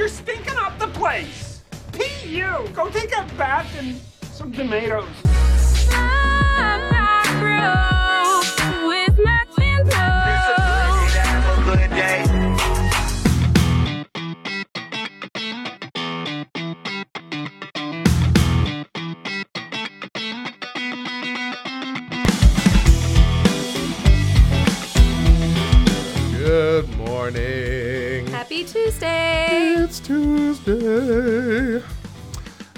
You're stinking up the place. Pee you. Go take a bath and some tomatoes. Good Tuesday. It's Tuesday.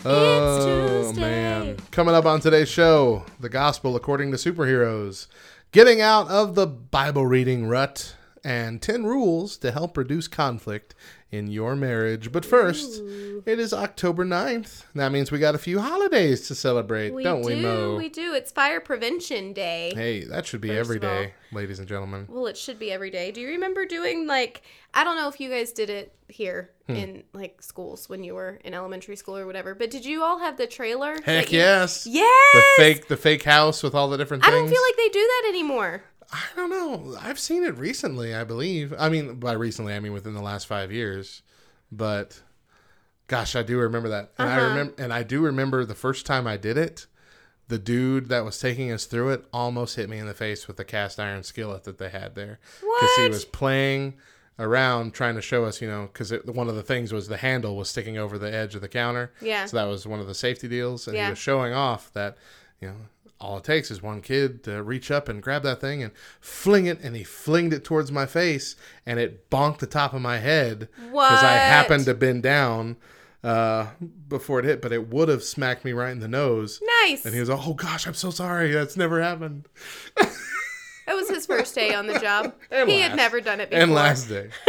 oh Tuesday. man. Coming up on today's show, the gospel according to superheroes, getting out of the Bible reading rut, and 10 rules to help reduce conflict in your marriage. But first, it is October 9th. That means we got a few holidays to celebrate, We don't do, we, Mo? we do. It's Fire Prevention Day. Hey, that should be First every all- day, ladies and gentlemen. Well, it should be every day. Do you remember doing like I don't know if you guys did it here Hmm. in like schools when you were in elementary school or whatever, but did you all have the trailer? Heck you- yes. Yes. The fake the fake house with all the different I don't feel like they do that anymore. I don't know. I've seen it recently, I believe. I mean, by recently, I mean within the last five years. But gosh, I do remember that, and I Uh-huh. remember, and I do remember the first time I did it. The dude that was taking us through it almost hit me in the face with the cast iron skillet that they had there, because he was playing around trying to show us, you know, because one of the things was the handle was sticking over the edge of the counter. Yeah. So that was one of the safety deals, and Yeah. he was showing off that, you know, all it takes is one kid to reach up and grab that thing and fling it, and he flinged it towards my face, and it bonked the top of my head because I happened to bend down uh, before it hit, but it would have smacked me right in the nose. Nice. And he was, like, "Oh gosh, I'm so sorry. That's never happened." it was his first day on the job. And he had never done it before. And last day.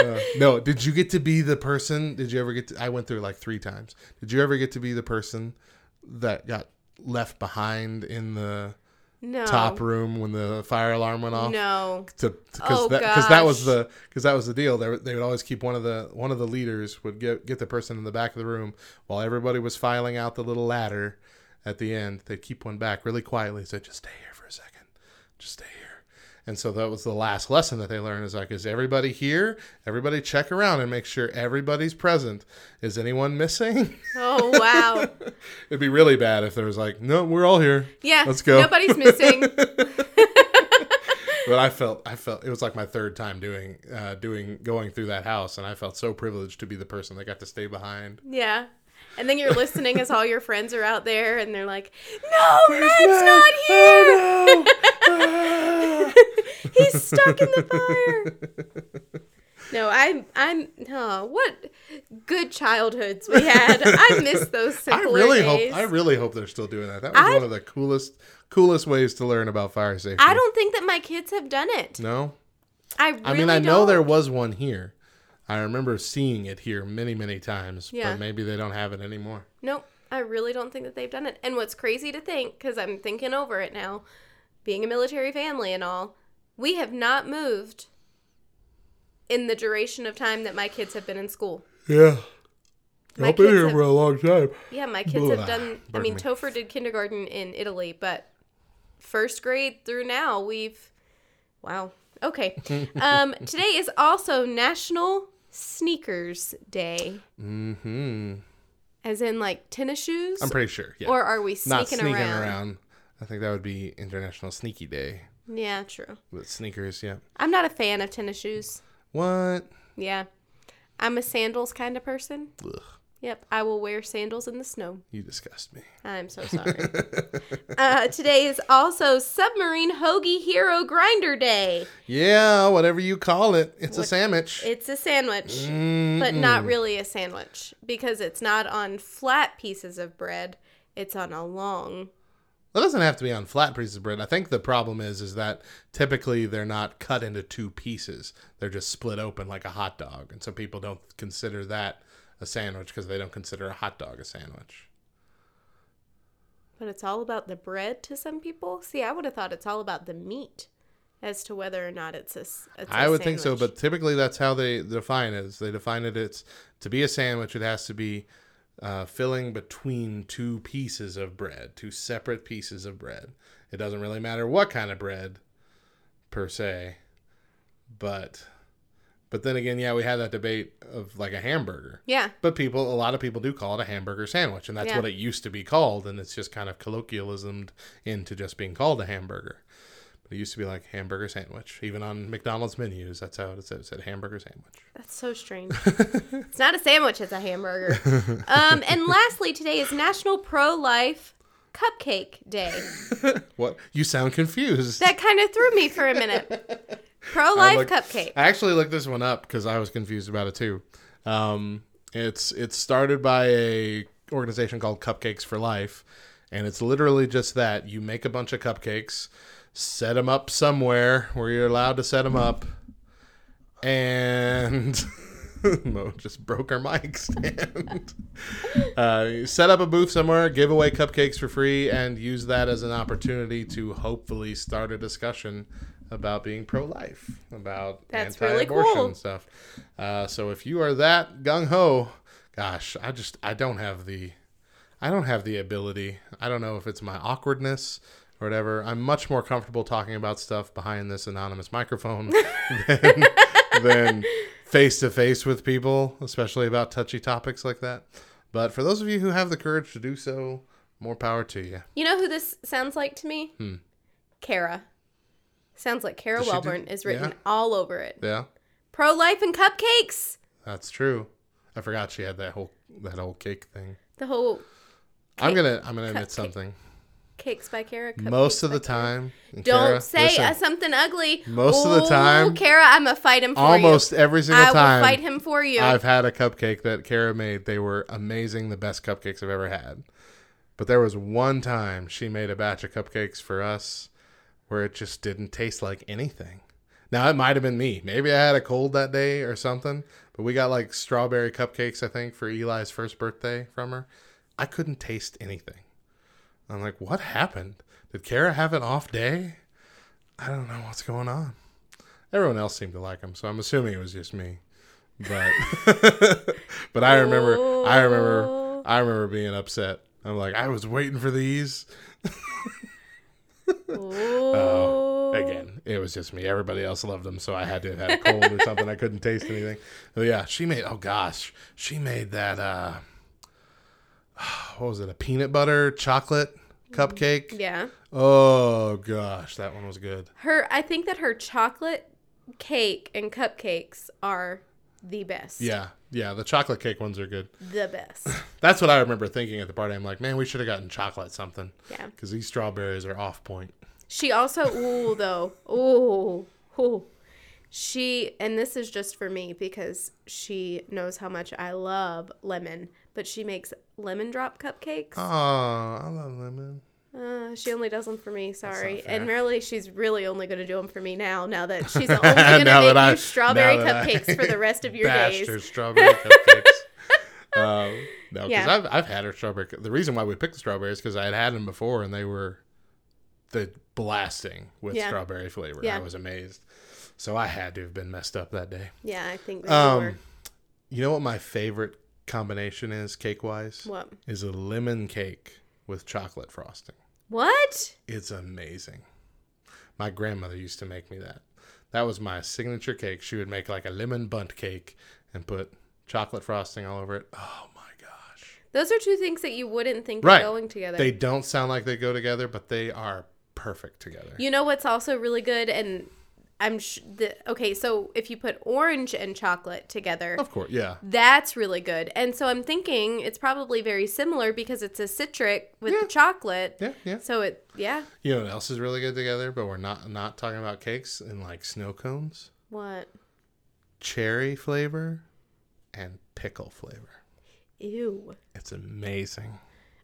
Uh, no, did you get to be the person? Did you ever get to? I went through like three times. Did you ever get to be the person that got left behind in the no. top room when the fire alarm went off? No. To because Oh, that because that was the because that was the deal. They, were- they would always keep one of the one of the leaders would get get the person in the back of the room while everybody was filing out the little ladder at the end. They'd keep one back really quietly. Say, just stay here for a second. Just stay here. And so that was the last lesson that they learned is like, is everybody here? Everybody check around and make sure everybody's present. Is anyone missing? Oh wow. It'd be really bad if there was like, no, we're all here. Yeah. Let's go. Nobody's missing. But I felt, I felt it was like my third time doing, uh, doing, going through that house, and I felt so privileged to be the person that got to stay behind. Yeah. And then you're listening as all your friends are out there and they're like, No, Matt's not here. Oh no! He's stuck in the fire. No, I'm I'm oh, what good childhoods we had. I miss those I really days. hope, I really hope they're still doing that. That was I- one of the coolest, coolest ways to learn about fire safety. I don't think that my kids have done it. No, I really I mean I know don't. there was one here. I remember seeing it here many, many times. Yeah. But maybe they don't have it anymore. Nope, I really don't think that they've done it. And what's crazy to think, because I'm thinking over it now, being a military family and all, we have not moved in the duration of time that my kids have been in school. Yeah. My I've been here have- for a long time. Yeah, my kids Blah. have done. I mean, me. Topher did kindergarten in Italy, but first grade through now, we've. Wow. Okay. um, today is also National Sneakers Day, Mm-hmm. as in like tennis shoes, I'm pretty sure. Yeah. or are we sneaking, Not sneaking around? around. I think that would be International Sneaky Day Yeah, true. with sneakers. Yeah. I'm not a fan of tennis shoes. What? Yeah, I'm a sandals kind of person. Ugh, Yep, I will wear sandals in the snow. you disgust me. I'm so sorry. uh, today is also Submarine Hoagie Hero Grinder Day. Yeah, whatever you call it, it's a sandwich. It's a sandwich, Mm, but not really a sandwich because it's not on flat pieces of bread. It's on a long. It doesn't have to be on flat pieces of bread. I think the problem is is that typically they're not cut into two pieces. They're just split open like a hot dog, and so people don't consider that a sandwich because they don't consider a hot dog a sandwich. But it's all about the bread to some people. See, I would have thought it's all about the meat as to whether or not it's a. It's a I would think so, but typically that's how they define it. Is they define it it's to be a sandwich. It has to be uh, filling between two pieces of bread, two separate pieces of bread. It doesn't really matter what kind of bread, per se, but But then again, yeah, we had that debate of like a hamburger. Yeah. But people, a lot of people do call it a hamburger sandwich, and that's Yeah. what it used to be called, and it's just kind of colloquialismed into just being called a hamburger. It used to be like hamburger sandwich, even on McDonald's menus. That's how it said, it said hamburger sandwich. That's so strange. it's not a sandwich, it's a hamburger. Um, and lastly, today is National Pro Life Cupcake Day. What? You sound confused. That kind of threw me for a minute. Pro Life Cupcake. I actually looked this one up because I was confused about it too. Um, it's it's started by a organization called Cupcakes for Life, and it's literally just that you make a bunch of cupcakes, set them up somewhere where you're allowed to set them up, and Mo just broke our mic stand. uh, set up a booth somewhere, give away cupcakes for free, and use that as an opportunity to hopefully start a discussion about being pro-life, about That's anti-abortion cool. stuff. Uh, so if you are that gung ho, gosh, I just I don't have the I don't have the ability. I don't know if it's my awkwardness or whatever. I'm much more comfortable talking about stuff behind this anonymous microphone than than face to face with people, especially about touchy topics like that. But for those of you who have the courage to do so, more power to you. You know who this sounds like to me? Hmm. Kara. Sounds like Kara Does she do- Welburn is written yeah? all over it. Yeah, Pro Life and Cupcakes. that's true. I forgot she had that whole that whole cake thing. The whole I'm gonna I'm gonna admit cupcake. something. Cakes by Kara. Most of the time, Don't say listen, uh, something ugly. Most of the Ooh, time- Kara, I'm gonna fight him for almost you. every single I will time fight him for you. I've had a cupcake that Kara made. They were amazing, the best cupcakes I've ever had. But there was one time she made a batch of cupcakes for us where it just didn't taste like anything. Now it might have been me. Maybe I had a cold that day or something. But we got like strawberry cupcakes, I think, for Eli's first birthday from her. I couldn't taste anything. I'm like, what happened? Did Kara have an off day? I don't know what's going on. Everyone else seemed to like them, so I'm assuming it was just me. But but I remember I remember I remember being upset. I'm like, I was waiting for these. Ooh. Again, it was just me. Everybody else loved them, so I had to have had a cold or something. I couldn't taste anything. Oh yeah, she made. Oh gosh, she made that. uh What was it? A peanut butter chocolate cupcake. Yeah. Oh gosh, that one was good. Her I think that her chocolate cake and cupcakes are the best. Yeah, yeah. The chocolate cake ones are good. The best. That's what I remember thinking at the party. I'm like, man, we should have gotten chocolate something. Yeah. Because these strawberries are off point. She also ooh though. Ooh. Ooh. She and this is just for me because she knows how much I love lemon, but she makes lemon drop cupcakes. Oh, I love lemon. Uh, she only does them for me. Sorry, and really, she's really only going to do them for me now. Now that she's only going to make I- you strawberry that I cupcakes for the rest of your days. her strawberry cupcakes. um, no, because Yeah. I've, I've had her strawberry. The reason why we picked the strawberries because I had had them before and they were the blasting with Yeah. strawberry flavor. Yeah. I was amazed. So I had to have been messed up that day. Yeah, I think Um. You know what my favorite combination is cake wise? What? Is a lemon cake with chocolate frosting. What? It's amazing. My grandmother used to make me that. That was my signature cake. She would make like a lemon Bundt cake and put chocolate frosting all over it. Oh my gosh. Those are two things that you wouldn't think Right. are going together. They don't sound like they go together, but they are perfect together. you know what's also really good, and I'm sh- the okay. So if you put orange and chocolate together, Of course, yeah. that's really good. And so I'm thinking it's probably very similar because it's a citric with the chocolate. Yeah, yeah. So it, yeah. You know what else is really good together, but we're not not talking about cakes and like snow cones? What? Cherry flavor and pickle flavor. Ew. It's amazing.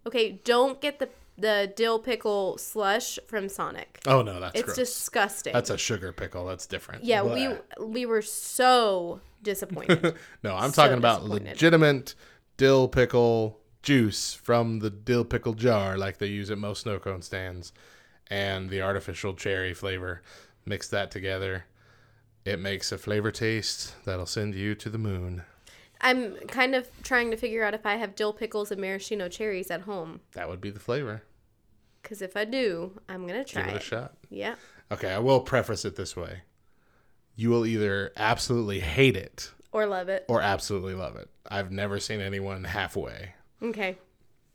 Okay, don't get the the dill pickle slush from Sonic. Oh no, that's It's gross. disgusting. That's a sugar pickle. That's different. yeah, Blah. we we were so disappointed. No, I'm So talking about legitimate dill pickle juice from the dill pickle jar, like they use at most snow cone stands, and the artificial cherry flavor. Mix that together. It makes a flavor taste that'll send you to the moon. I'm kind of trying to figure out if I have dill pickles and maraschino cherries at home. That would be the flavor. Because if I do, I'm gonna try Give it a it. shot. Yeah. Okay, I will preface it this way. you will either absolutely hate it Or love it. or absolutely love it. I've never seen anyone halfway, Okay.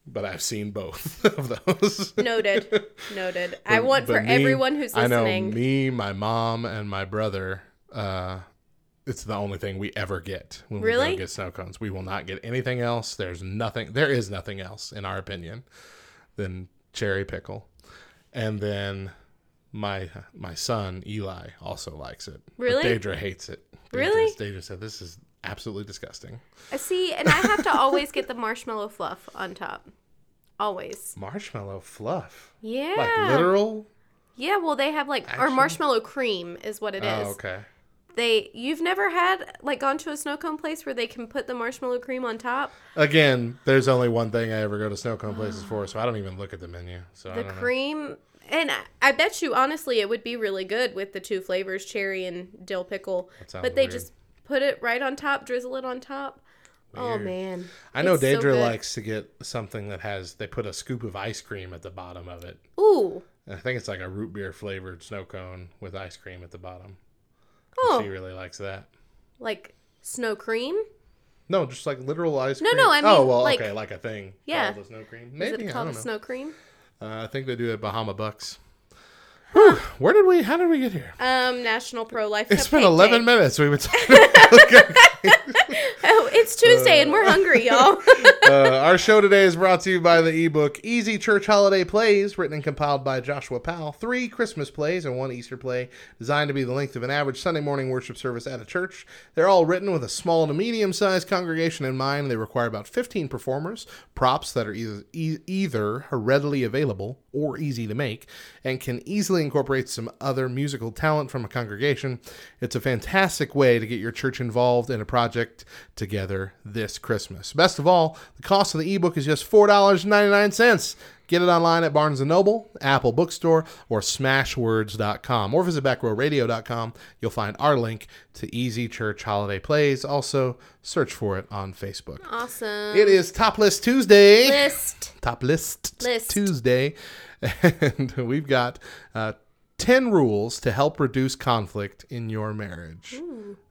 but I've seen both of those. Noted. Noted. I want for me- everyone who's I know listening. me, my mom, and my brother. Uh, it's the only thing we ever get when we go get snow cones. We will not get anything else. There's nothing. There is nothing else, in our opinion, than cherry pickle. And then my my son Eli also likes it. But Really? Daedra hates it. Daedra- Really? Daedra said this is absolutely disgusting. I see, and I have to always get the marshmallow fluff on top. Always. Marshmallow fluff, Yeah. like literal. Yeah, well they have like or marshmallow cream is what it oh, is. Oh, okay. They you've never had like gone to a snow cone place where they can put the marshmallow cream on top? Again, there's only one thing I ever go to snow cone places for, so I don't even look at the menu. So The know. cream and I, I bet you honestly it would be really good with the two flavors, cherry and dill pickle. But they weird. just put it right on top, drizzle it on top. Oh man. I know It's so Daedra good. likes to get something that has they put a scoop of ice cream at the bottom of it. Ooh. I think it's like a root beer flavored snow cone with ice cream at the bottom. Oh. She really likes that. Like snow cream? No, just like literal ice cream. no, no, I mean, oh well, like- okay, like a thing. Yeah. called snow cream. Is Maybe it I called don't a know. snow cream? Uh, I think they do it at Bahama Bucks. Whew, where did we? How did we get here? Um, National Pro Life. It's been 11 Day. minutes. We've been talking. Oh, it's Tuesday and we're hungry, y'all. uh, our show today is brought to you by the ebook Easy Church Holiday Plays, written and compiled by Joshua Powell. Three Christmas plays and one Easter play, designed to be the length of an average Sunday morning worship service at a church. They're all written with a small to medium sized congregation in mind. They require about 15 performers, props that are either, e- either readily available or easy to make, and can easily incorporate some other musical talent from a congregation. It's a fantastic way to get your church involved in a project together this Christmas. Best of all, the cost of the ebook is just $4.99. Get it online at Barnes & Noble, Apple Bookstore, or smashwords.com, or visit backrowradio.com. You'll find our link to Easy Church Holiday Plays. Also, search for it on Facebook. awesome. It is Top List Tuesday List. top list, List. Tuesday, and we've got uh, ten rules to help reduce conflict in your marriage.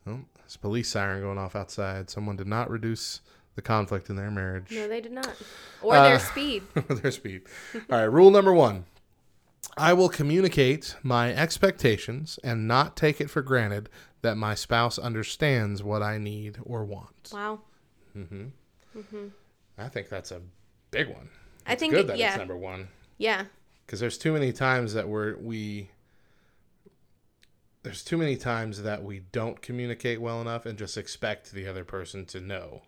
Oh, there's a police siren going off outside. Someone did not reduce the conflict in their marriage. No, they did not. Or Uh, their speed. Or their speed. All right, rule number one. I will communicate my expectations and not take it for granted that my spouse understands what I need or want. Wow. Mm-hmm. Mm-hmm. I think that's a big one. I think good it- that yeah. it's number one. Yeah. Because there's too many times that we're we there's too many times that we don't communicate well enough and just expect the other person to know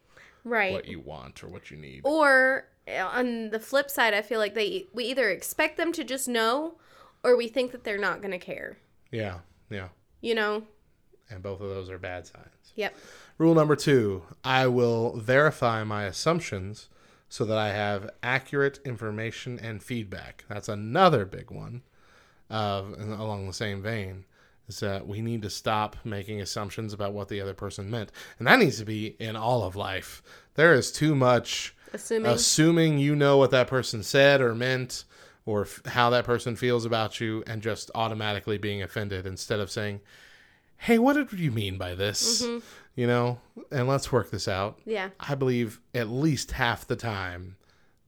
Right. what you want or what you need Or uh, on the flip side, I feel like they we either expect them to just know or we think that they're not going to care. yeah yeah You know? and both of those are bad signs Yep. rule number two i will verify my assumptions so that i have accurate information and feedback. That's another big one along the same vein is that we need to stop making assumptions about what the other person meant. And that needs to be in all of life. There is too much Assuming. assuming you know what that person said or meant or f- how that person feels about you and just automatically being offended instead of saying hey what did you mean by this mm-hmm. You know and let's work this out Yeah. i believe at least half the time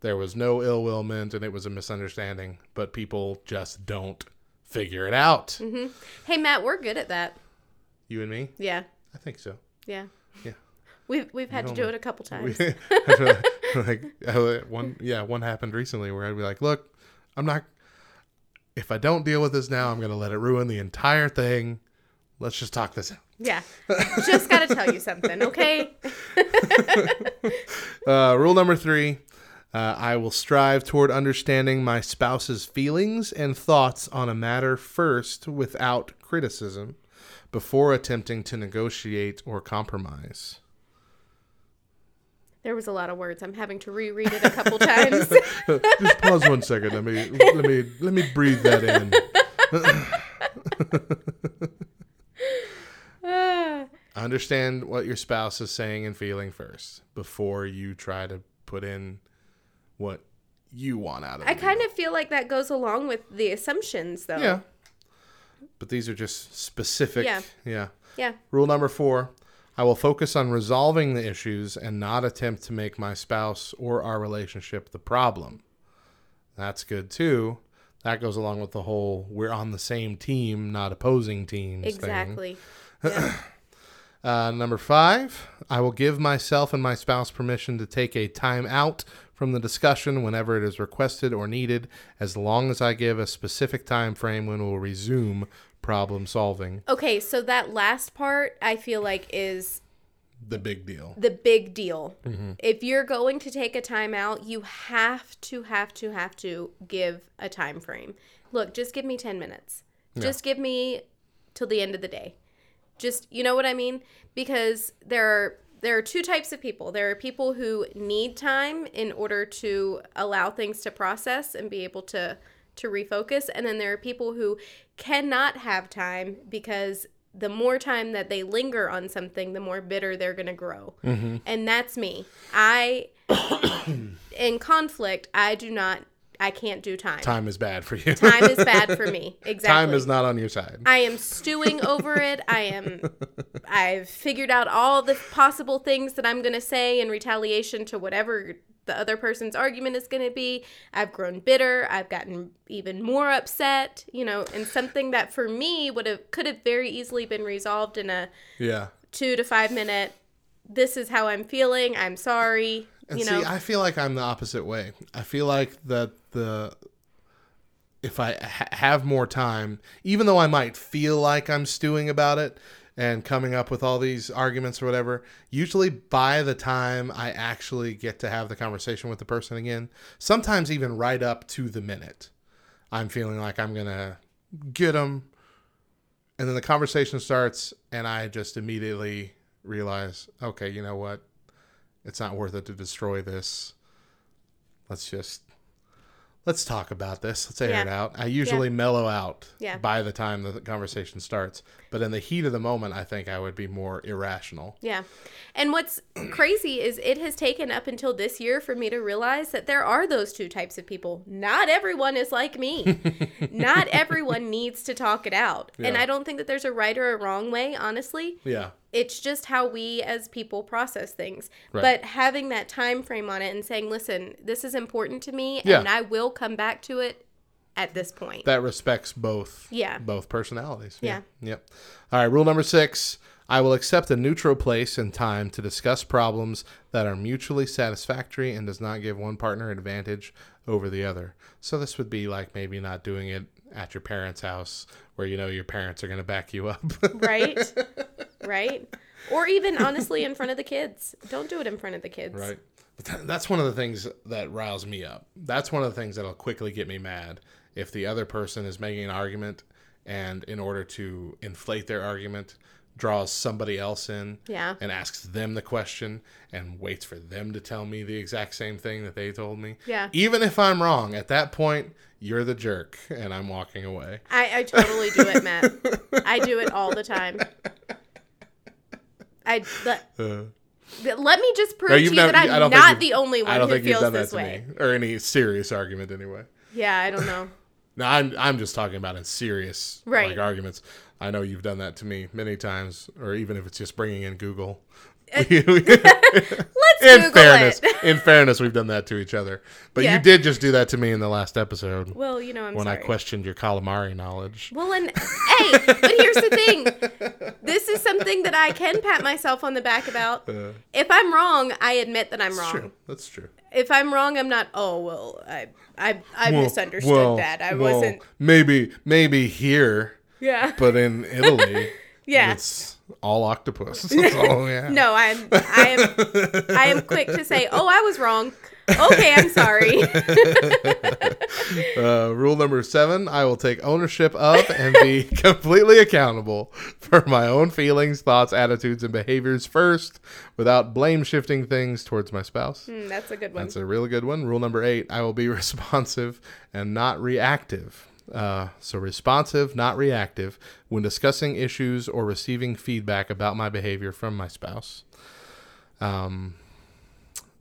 there was no ill will meant and it was a misunderstanding but people just don't figure it out mm-hmm. Hey Matt, we're good at that. you and me Yeah. i think so Yeah. Yeah. We've we've had to do it a couple times. like one yeah one happened recently where i'd be like look i'm not if i don't deal with this now i'm gonna let it ruin the entire thing let's just talk this out yeah. Just got to tell you something, okay? uh, rule number three uh, i will strive toward understanding my spouse's feelings and thoughts on a matter first without criticism before attempting to negotiate or compromise There was a lot of words. I'm having to reread it a couple times. just pause one second let me let me let me breathe that in. understand what your spouse is saying and feeling first before you try to put in what you want out of it. I kind of feel like that goes along with the assumptions though. yeah. but these are just specific. Yeah. yeah. Yeah. Rule number four I will focus on resolving the issues and not attempt to make my spouse or our relationship the problem. That's good too. That goes along with the whole we're on the same team, not opposing teams thing. Yeah. Uh, number five, I will give myself and my spouse permission to take a time out from the discussion whenever it is requested or needed, as long as I give a specific time frame when we'll resume problem solving. okay, so that last part I feel like is The big deal. the big deal. Mm-hmm. If you're going to take a time out, you have to have to have to give a time frame. Look, just give me 10 minutes. Just give me till the end of the day. Just you know what I mean? Because there are there are two types of people. There are people who need time in order to allow things to process and be able to to refocus, and then there are people who cannot have time because the more time that they linger on something, the more bitter they're going to grow. Mm-hmm. And that's me. I in conflict, I do not I can't do time. Time is bad for you. Time is bad for me. Exactly. Time is not on your side. I am stewing over it. I am I've figured out all the possible things that I'm going to say in retaliation to whatever the other person's argument is going to be. I've grown bitter. I've gotten even more upset, you know, and something that for me would have could have very easily been resolved in a yeah. 2 to 5 minute this is how I'm feeling. I'm sorry. And you see, know. I feel like I'm the opposite way. I feel like that the if I ha- have more time, even though I might feel like I'm stewing about it and coming up with all these arguments or whatever, usually by the time I actually get to have the conversation with the person again, sometimes even right up to the minute, I'm feeling like I'm gonna get them, and then the conversation starts, and I just immediately realize, okay, you know what? It's not worth it to destroy this. Let's just let's talk about this. Let's air Yeah. it out. I usually mellow out Yeah. by the time the conversation starts, but in the heat of the moment, I think I would be more irrational. Yeah. And what's crazy is it has taken up until this year for me to realize that there are those two types of people. Not everyone is like me. Not everyone needs to talk it out. And I don't think that there's a right or a wrong way, honestly. Yeah, It's just how we as people process things. Right. But having that time frame on it and saying, "Listen, this is important to me Yeah. and I will come back to it at this point." that respects both. Yeah. both personalities. Yeah. Yep. All right. Rule number six. I will accept a neutral place and time to discuss problems that are mutually satisfactory and does not give one partner advantage over the other. So this would be like maybe not doing it at your parents' house where you know your parents are going to back you up. right? right? Or even honestly in front of the kids. Don't do it in front of the kids. Right. But that's one of the things that riles me up. That's one of the things that'll quickly get me mad if the other person is making an argument and in order to inflate their argument draws somebody else in Yeah. and asks them the question and waits for them to tell me the exact same thing that they told me. Yeah. Even if I'm wrong, at that point, you're the jerk and I'm walking away. I, I totally do it, Matt. I do it all the time. I let, Uh, let me just prove no, to you've you never- that I'm not you've- the only one I don't who think you've feels done that to way. me or any serious argument anyway. Yeah, I don't know. No, I'm I'm just talking about in serious Right. like arguments. I know you've done that to me many times, or even if it's just bringing in Google. Uh, Let's in Google fairness, it. in fairness, we've done that to each other. But Yeah. you did just do that to me in the last episode Well, you know, I'm when sorry. I questioned your calamari knowledge. Well, and hey, but here's the thing. This is something that I can pat myself on the back about. Uh, If I'm wrong, I admit that I'm wrong. true. That's true. If I'm wrong, I'm not. Oh well, I I I Well, misunderstood well, that. I well, wasn't. Maybe maybe here, Yeah. but in Italy, Yeah. it's all octopus. We have. No, I'm I am I am quick to say, "Oh, I was wrong." Okay, I'm sorry. Uh, rule number seven I will take ownership of and be completely accountable for my own feelings, thoughts, attitudes, and behaviors first without blame shifting things towards my spouse. Hmm, that's a good one. That's a really good one. Rule number eight I will be responsive and not reactive. Uh, so, responsive, not reactive, when discussing issues or receiving feedback about my behavior from my spouse. Um,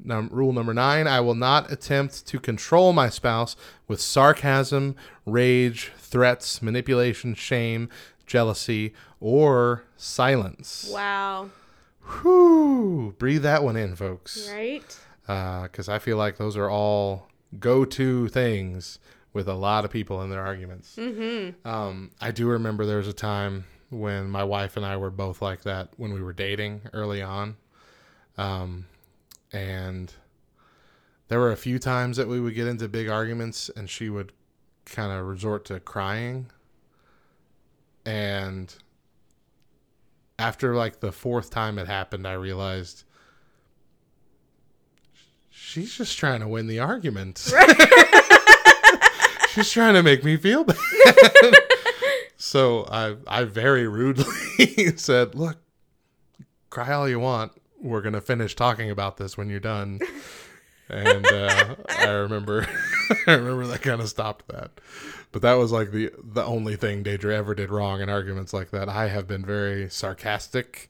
Num- rule number nine I will not attempt to control my spouse with sarcasm, rage, threats, manipulation, shame, jealousy, or silence. Wow. Whew. Breathe that one in, folks. Right? Because I feel like those are all go to things with a lot of people in their arguments. Mm-hmm. Um, I do remember there was a time when my wife and I were both like that when we were dating early on. Um, and there were a few times that we would get into big arguments and she would kind of resort to crying. And after like the fourth time it happened, I realized she's just trying to win the argument. she's trying to make me feel bad. so I I very rudely said, "Look, cry all you want. We're gonna finish talking about this when you're done." And uh, I remember, I remember that kind of stopped that. But that was like the the only thing Deidre ever did wrong in arguments like that. I have been very sarcastic,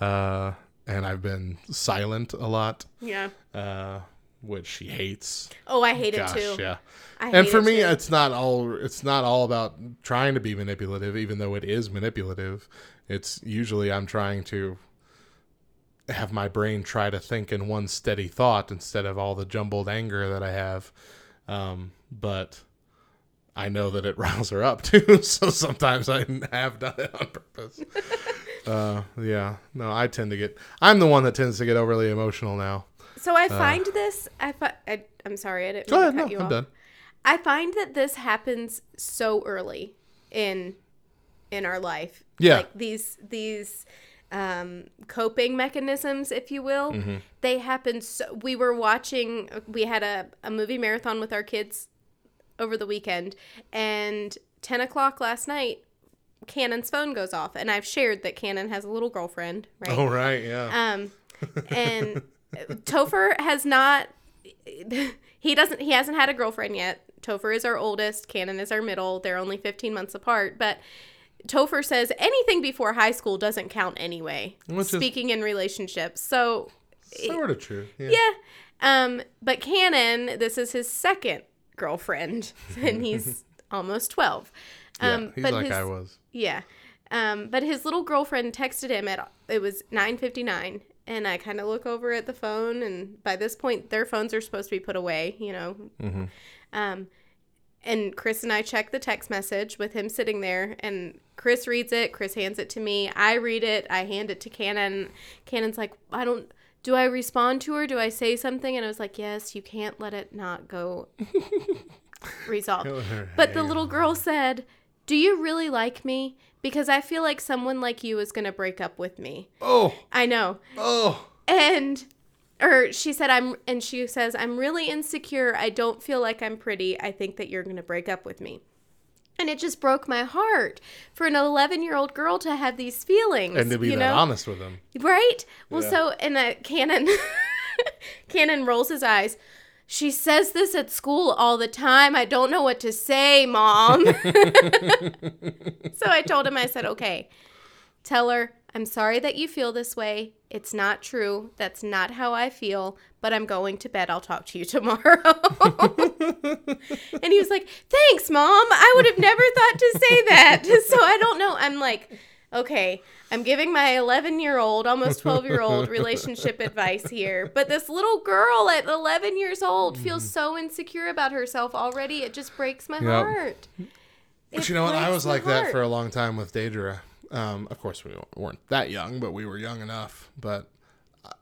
uh, and I've been silent a lot, Yeah. uh, which she hates. Oh, I hate Gosh, it too. yeah. I and for it me, too. it's not all. It's not all about trying to be manipulative, even though it is manipulative. It's usually I'm trying to have my brain try to think in one steady thought instead of all the jumbled anger that I have. Um, but I know that it riles her up too, so sometimes I have done it on purpose. uh, yeah, no, I tend to get. I'm the one that tends to get overly emotional now. So I find this. I, fi- I I'm sorry. I didn't uh, Go ahead, cut no, you I'm off. done. I find that this happens so early in in our life. Yeah. Like these these um, coping mechanisms, if you will, Mm-hmm. they happen. So we were watching. We had a, a movie marathon with our kids over the weekend, and ten o'clock last night, Cannon's phone goes off, and I've shared that Cannon has a little girlfriend, right? Oh right, yeah. Um, and Topher has not. He doesn't. He hasn't had a girlfriend yet. Topher is our oldest. Cannon is our middle. They're only 15 months apart. But Topher says anything before high school doesn't count anyway. Which speaking in relationships, so sort of true. Yeah. yeah. Um, but Cannon, this is his second girlfriend, and he's almost 12. Um, yeah, he's but like his, I was. yeah. Um, but his little girlfriend texted him at it was 9:59 and I kind of look over at the phone and by this point their phones are supposed to be put away, you know. Um and Chris and I check the text message with him sitting there and Chris reads it, Chris hands it to me. I read it, I hand it to Cannon. Cannon's like, "I don't do I respond to her? Do I say something?" And I was like, "Yes, you can't let it not go resolved." But the little girl said, Do you really like me? Because I feel like someone like you is going to break up with me. Oh, I know. oh. And, or she said, I'm, and she says, I'm really insecure. I don't feel like I'm pretty. I think that you're going to break up with me. And it just broke my heart for an 11 year old girl to have these feelings. And to be you know? honest with him. Right? Well, Yeah. so and uh, Cannon, Cannon rolls his eyes. She says this at school all the time. I don't know what to say, mom. so I told him, I said, okay, tell her, I'm sorry that you feel this way. It's not true. That's not how I feel, but I'm going to bed. I'll talk to you tomorrow. and he was like, thanks, mom. I would have never thought to say that. So I don't know. I'm like, okay, I'm giving my 11 year old, almost 12 year old relationship advice here. But this little girl at 11 years old feels so insecure about herself already. It just breaks my Yep. heart. But It you know what? I was my like that for a long time with Daedra. Um, of course, we weren't that young, but we were young enough. But I-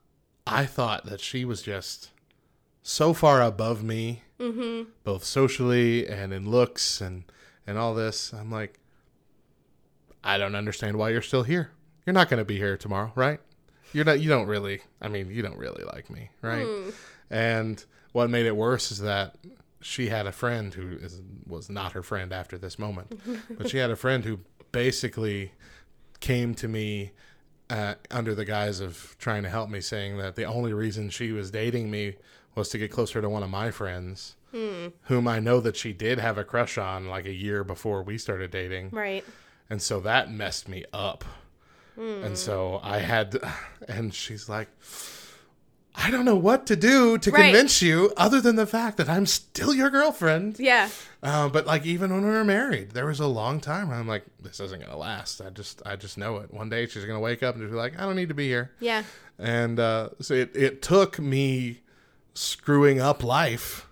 I thought that she was just so far above me, Mm-hmm. both socially and in looks and and all this. I'm like, I don't understand why you're still here. You're not going to be here tomorrow, right? You're not. You don't really. I mean, you don't really like me, right? Hmm. And what made it worse is that she had a friend who is, was not her friend after this moment, but she had a friend who basically came to me uh, under the guise of trying to help me, saying that the only reason she was dating me was to get closer to one of my friends, whom I know that she did have a crush on like a year before we started dating. Right. And so that messed me up. And so I had, and she's like, I don't know what to do to Right. convince you other than the fact that I'm still your girlfriend. Yeah. Uh, but like even when we were married, there was a long time where I'm like, this isn't gonna last. I just I just know it. One day she's gonna wake up and just be like, I don't need to be here. Yeah. And uh, so it, it took me screwing up life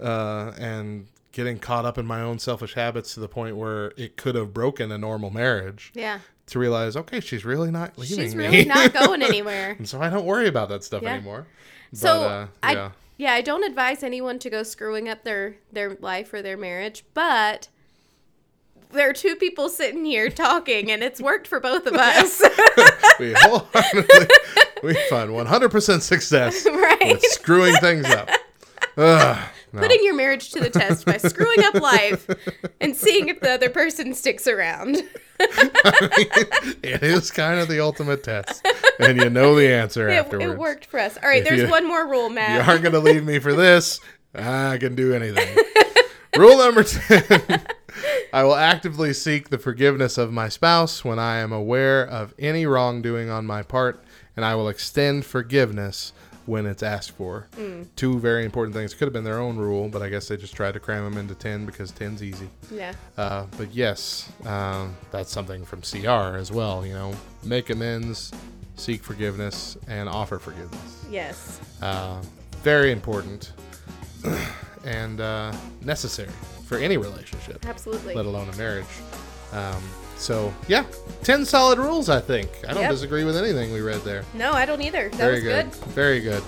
uh, and getting caught up in my own selfish habits to the point where it could have broken a normal marriage Yeah. to realize, okay, she's really not leaving She's me. really not going anywhere. and so I don't worry about that stuff Yeah. anymore. So but, uh, I yeah. yeah, I don't advise anyone to go screwing up their their life or their marriage, but there are two people sitting here talking and it's worked for both of us. we wholeheartedly we find 100% success right? with screwing things up. Ugh, no. Putting your marriage to the test by screwing up life and seeing if the other person sticks around. it is kind of the ultimate test, and you know the answer It, afterwards. it worked for us. All right, If there's you- one more rule, Matt. You aren't going to leave me for this. I can do anything. Rule number 10 I will actively seek the forgiveness of my spouse when I am aware of any wrongdoing on my part, and I will extend forgiveness when it's asked for. Mm. Two very important things. Could have been their own rule, but I guess they just tried to cram them into 10 because 10's easy. Yeah. Uh, but yes, um, that's something from CR as well. You know, make amends, seek forgiveness, and offer forgiveness. Yes. Uh, very important and uh, necessary for any relationship, Absolutely. let alone a marriage. Um, so yeah, ten solid rules. I think I don't Yep. disagree with anything we read there. No, I don't either. That Very was good. good. Very good.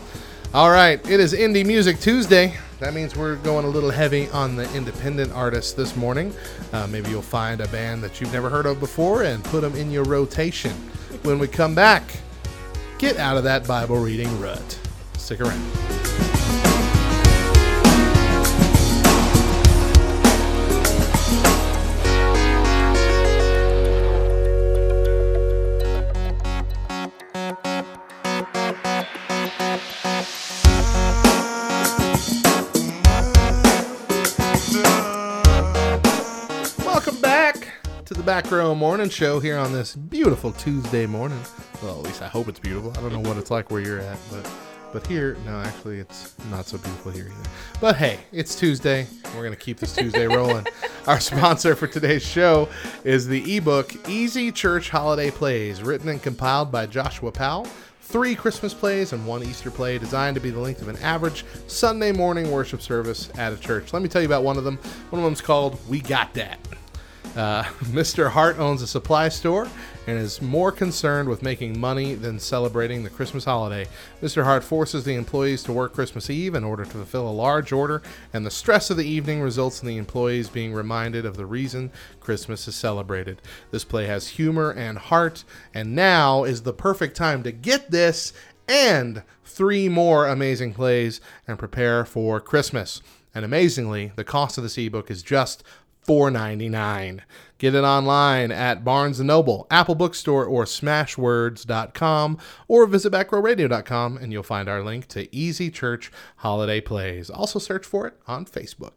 All right, it is Indie Music Tuesday. That means we're going a little heavy on the independent artists this morning. Uh, maybe you'll find a band that you've never heard of before and put them in your rotation. When we come back, get out of that Bible reading rut. Stick around. Back Row Morning Show here on this beautiful Tuesday morning. Well, at least I hope it's beautiful. I don't know what it's like where you're at, but but here, no, actually, it's not so beautiful here either. But hey, it's Tuesday. We're gonna keep this Tuesday rolling. Our sponsor for today's show is the ebook Easy Church Holiday Plays, written and compiled by Joshua Powell. Three Christmas plays and one Easter play designed to be the length of an average Sunday morning worship service at a church. Let me tell you about one of them. One of them's called We Got That. Uh, Mr. Hart owns a supply store and is more concerned with making money than celebrating the Christmas holiday. Mr. Hart forces the employees to work Christmas Eve in order to fulfill a large order, and the stress of the evening results in the employees being reminded of the reason Christmas is celebrated. This play has humor and heart, and now is the perfect time to get this and three more amazing plays and prepare for Christmas. And amazingly, the cost of this ebook is just $4.99. Get it online at Barnes & Noble, Apple Bookstore, or Smashwords.com, or visit BackRowRadio.com, and you'll find our link to Easy Church Holiday Plays. Also search for it on Facebook.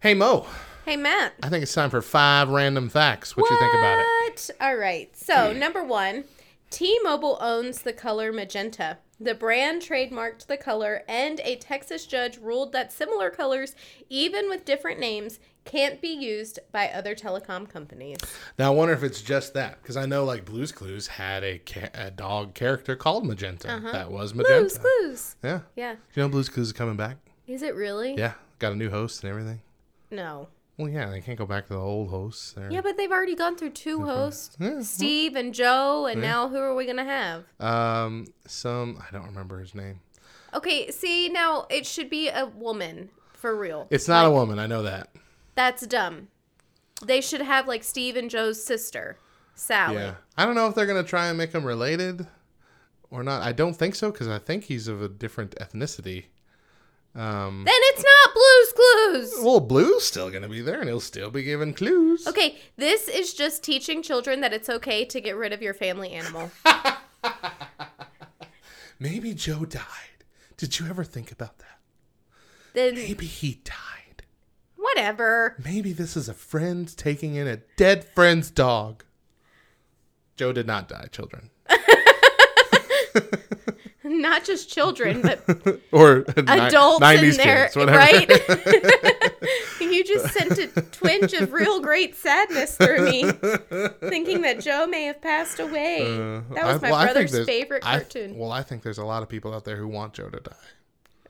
Hey, Mo, Hey, Matt. I think it's time for five random facts. What, you think about it? What? All right. So, number one, T-Mobile owns the color magenta. The brand trademarked the color, and a Texas judge ruled that similar colors, even with different names, can't be used by other telecom companies. Now, I wonder if it's just that, because I know like Blue's Clues had a, ca- a dog character called Magenta. That was Magenta. Blues, clues. Yeah. Yeah. Do you know Blue's Clues is coming back? Is it really? Yeah. Got a new host and everything. No. Well, yeah, they can't go back to the old hosts. They're- Yeah, but they've already gone through two hosts Yeah, well- Steve and Joe, and now who are we to have? Um, some I don't remember his name. Okay, see, now it should be a woman for real. It's not a woman. I know that. That's dumb. They should have like Steve and Joe's sister, Sally. Yeah, I don't know if they're gonna try and make him related or not. I don't think so because I think he's of a different ethnicity. Um, Then it's not Blue's Clues. well, Blue's still gonna be there, and he'll still be giving clues. Okay, this is just teaching children that it's okay to get rid of your family animal. Maybe Joe died. Did you ever think about that? then Maybe he died. Whatever. Maybe this is a friend taking in a dead friend's dog. Joe did not die, children. Not just children, but or adults in 90s there, kids, right? you just sent a twinge of real great sadness through me, thinking that Joe may have passed away. that was Uh, I- my well, brother's favorite I- cartoon. well, I think there's a lot of people out there who want Joe to die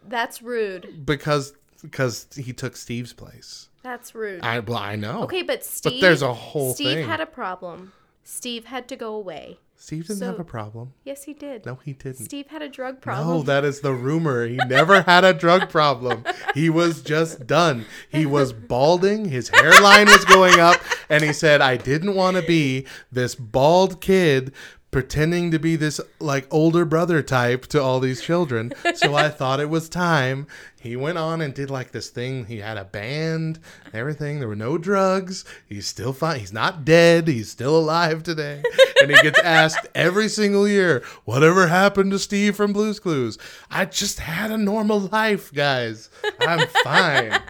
That's rude. because because he took Steve's place. That's rude. I well, I know. okay, but Steve. there's a whole Steve thing. had a problem. Steve had to go away. Steve didn't so- have a problem. Yes, he did. No, he didn't. Steve had a drug problem. No, that is the rumor. He never had a drug problem. He was just done. He was balding, his hairline was going up, and he said, I didn't want to be this bald kid pretending to be this like older brother type to all these children. So I thought it was time. He went on and did like this thing. He had a band, and everything. There were no drugs. He's still fine. He's not dead. He's still alive today. And he gets asked every single year, whatever happened to Steve from Blue's Clues? I just had a normal life, guys. I'm fine.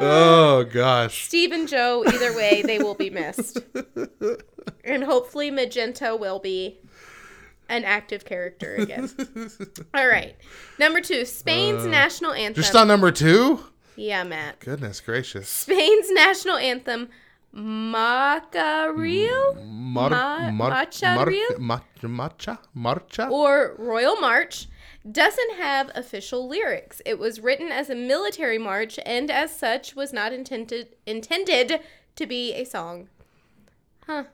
Oh gosh. Steve and Joe, either way, they will be missed. and hopefully Magenta will be an active character again. All right. Number two, Spain's national anthem. Uh, Just on number two? yeah, Matt. Goodness gracious. Spain's national anthem, Macaril Mar- Ma- mar- Marcha mar- Marcha? Marcha? or Royal March, doesn't have official lyrics. It was written as a military march and as such was not intended intended to be a song. Huh.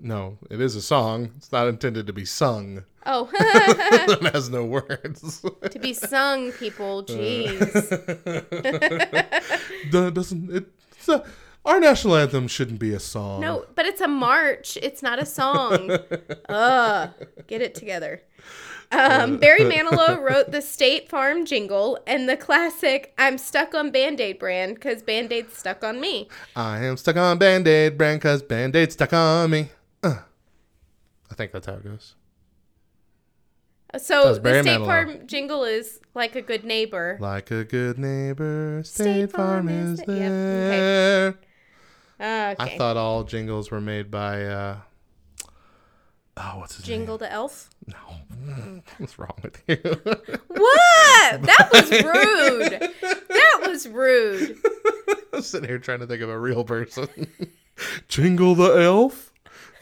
No, it is a song. It's not intended to be sung. Oh, it has no words. to be sung, people. Uh. Jeez. That doesn't it? Our national anthem shouldn't be a song. No, but it's a march. It's not a song. Ugh. Get it together. Um, Barry Manilow wrote the State Farm jingle and the classic I'm Stuck on Band Aid brand because Band Aid's stuck on me. I am stuck on Band Aid brand because Band Aid's stuck on me. Uh. I think that's how it goes. So the State Manilow. Farm jingle is like a good neighbor. Like a good neighbor, State, Farm, is is the- yep, there. Okay. I thought all jingles were made by. uh Oh, what's his Jingle name? the Elf. No, what's wrong with you? What? That was rude. That was rude. I'm sitting here trying to think of a real person. Jingle the elf.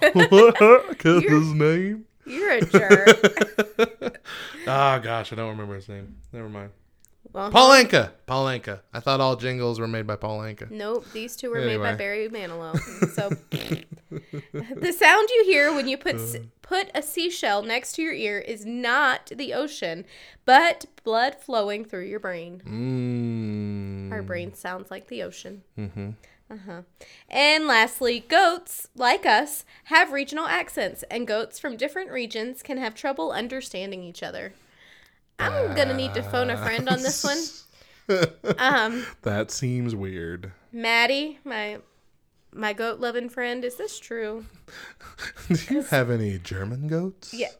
Cause You're- his name. You're a jerk. Oh gosh, I don't remember his name. Never mind. Well, Paul Anka. Paul Anka. I thought all jingles were made by Paul Anka. Nope, these two were made by Barry Manilow. So the sound you hear when you put s- put a seashell next to your ear is not the ocean, but blood flowing through your brain. Mmm. Our brain sounds like the ocean. Mm-hmm. Uh-huh. And lastly, goats, like us, have regional accents, and goats from different regions can have trouble understanding each other. I'm gonna need to phone a friend on this one. Um, that seems weird. Maddie, my my goat loving friend, is this true? Do you have any German goats? Yeah,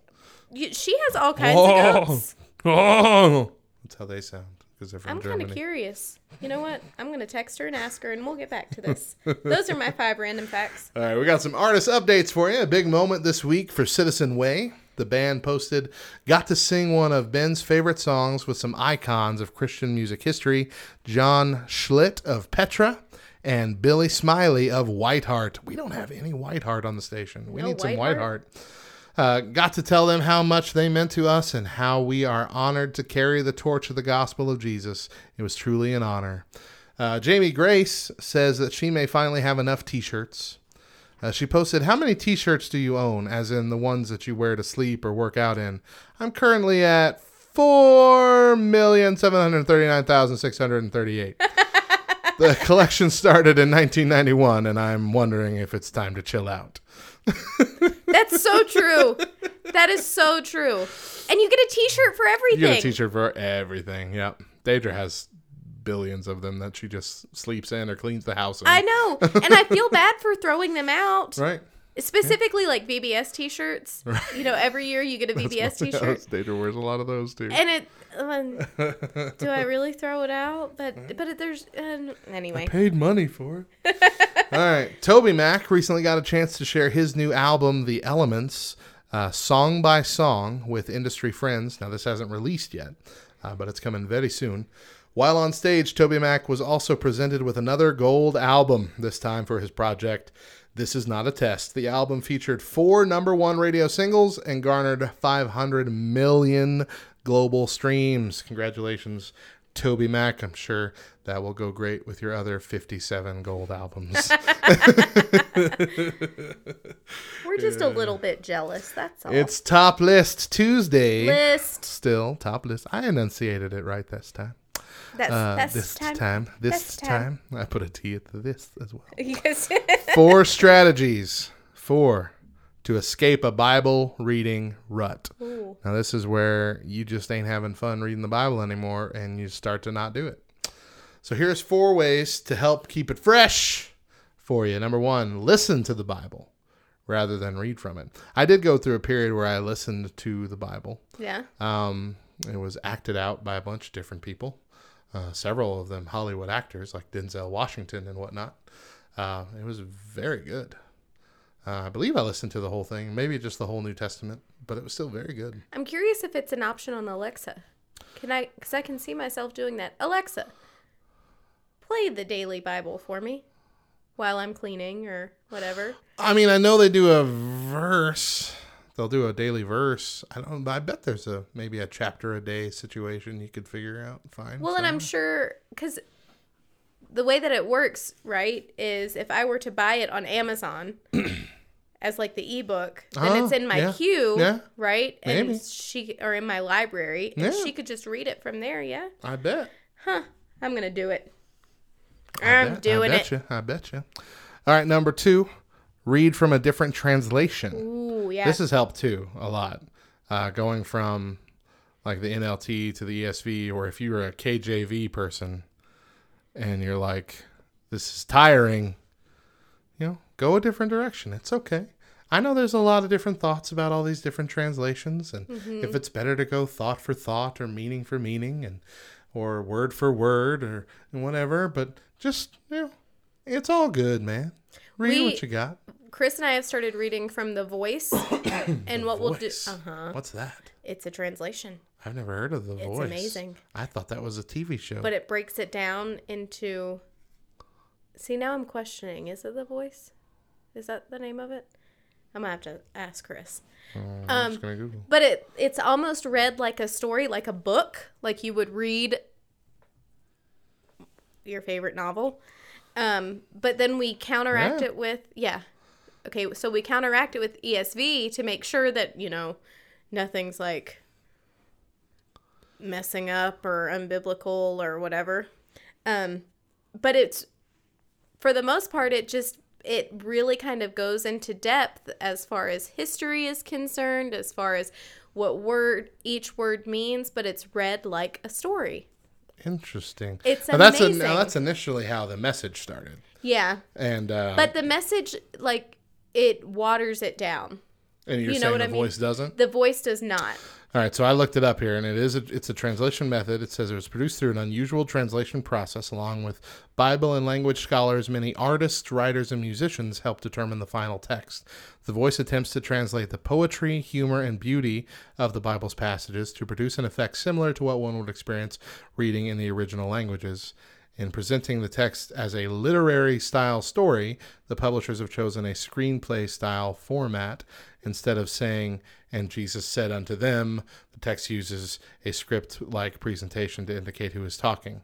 you, she has all kinds Oh. of goats. Oh, that's how they sound because they're from I'm kind of curious. You know what? I'm gonna text her and ask her, and we'll get back to this. Those are my five random facts. All right, we got some artist updates for you. A big moment this week for Citizen Way. The band posted, got to sing one of Ben's favorite songs with some icons of Christian music history John Schlitt of Petra and Billy Smiley of Whiteheart. We don't have any Whiteheart on the station. We No need some Whiteheart? Whiteheart. Uh, got to tell them how much they meant to us and how we are honored to carry the torch of the gospel of Jesus. It was truly an honor. Uh, Jamie Grace says that she may finally have enough t shirts. Uh, she posted, How many t shirts do you own? As in the ones that you wear to sleep or work out in. I'm currently at 4,739,638. the collection started in 1991, and I'm wondering if it's time to chill out. That's so true. That is so true. And you get a T-shirt for everything. You get a t shirt for everything. Yep. Deidre has billions of them that she just sleeps in or cleans the house in. I know, and I feel bad for throwing them out. Right? Specifically, like VBS T-shirts. Right. You know, every year you get a VBS T-shirt, Deidre wears a lot of those too. and it. Um, do I really throw it out? But but there's uh, anyway. Paid money for it. All right. Toby Mac recently got a chance to share his new album, The Elements, uh, song by song with industry friends. Now, this hasn't released yet, uh, but it's coming very soon. While on stage, Toby Mac was also presented with another gold album, this time for his project. This is not a test. The album featured four number one radio singles and garnered 500 million global streams. Congratulations, Toby Mac. I'm sure that will go great with your other 57 gold albums. We're just a little bit jealous. That's all. it's Top List Tuesday. list. Still top list. I enunciated it right this time. That's Uh, that's this time. time. This This time. time. I put a T at the this as well. Yes. Four strategies. Four to escape a Bible reading rut. Ooh. Now, this is where you just ain't having fun reading the Bible anymore and you start to not do it. So, here's four ways to help keep it fresh for you. Number one, listen to the Bible rather than read from it. I did go through a period where I listened to the Bible. yeah. Um, it was acted out by a bunch of different people, uh, several of them Hollywood actors like Denzel Washington and whatnot. Uh, it was very good. Uh, I believe I listened to the whole thing, maybe just the whole New Testament, but it was still very good. I'm curious if it's an option on Alexa. Can I? Because I can see myself doing that. Alexa, play the daily Bible for me while I'm cleaning or whatever. I mean, I know they do a verse. They'll do a daily verse. I don't. I bet there's a maybe a chapter a day situation you could figure out. Fine. Well, and I'm sure because the way that it works, right, is if I were to buy it on Amazon as like the ebook, then Oh, it's in my yeah. queue, Yeah. right? And Maybe. she or in my library, and Yeah. she could just read it from there. Yeah, I bet. huh? I'm gonna do it. I I'm bet, doing I it. bet you. I bet you. All right, number two, read from a different translation. Ooh, yeah. This has helped too a lot. Uh, going from like the NLT to the ESV, or if you're a KJV person and you're like, this is tiring, you know, go a different direction. It's okay. I know there's a lot of different thoughts about all these different translations, and if it's better to go thought for thought or meaning for meaning, and or word for word or whatever, but just you know, it's all good, man. Read We- what you got. Chris and I have started reading from the Voice, and what we'll do. Voice. Uh huh. What's that? It's a translation, I've never heard of the It's voice. amazing. I thought that was a TV show. but it breaks it down into. See, now I'm questioning. Is it the Voice? Is that the name of it? I'm gonna have to ask Chris. I'm um, just gonna Google. But it it's almost read like a story, like a book, like you would read your favorite novel. Um, but then we counteract Yeah. it with yeah. Okay, so we counteract it with ESV to make sure that, you know, nothing's like messing up or unbiblical or whatever. Um, but it's for the most part it just it really kind of goes into depth as far as history is concerned, as far as what word each word means, but it's read like a story. Interesting. It's now that's a, now that's initially how the message started, Yeah. and uh, But the message like it waters it down. and you're you know saying what the I mean? voice doesn't. The voice does not. All right, so I looked it up here, and it is a, it's a translation method. It says it was produced through an unusual translation process, along with Bible and language scholars. Many artists, writers, and musicians help determine the final text. The voice attempts to translate the poetry, humor, and beauty of the Bible's passages to produce an effect similar to what one would experience reading in the original languages. In presenting the text as a literary style story, the publishers have chosen a screenplay style format. Instead of saying, and Jesus said unto them, the text uses a script like presentation to indicate who is talking.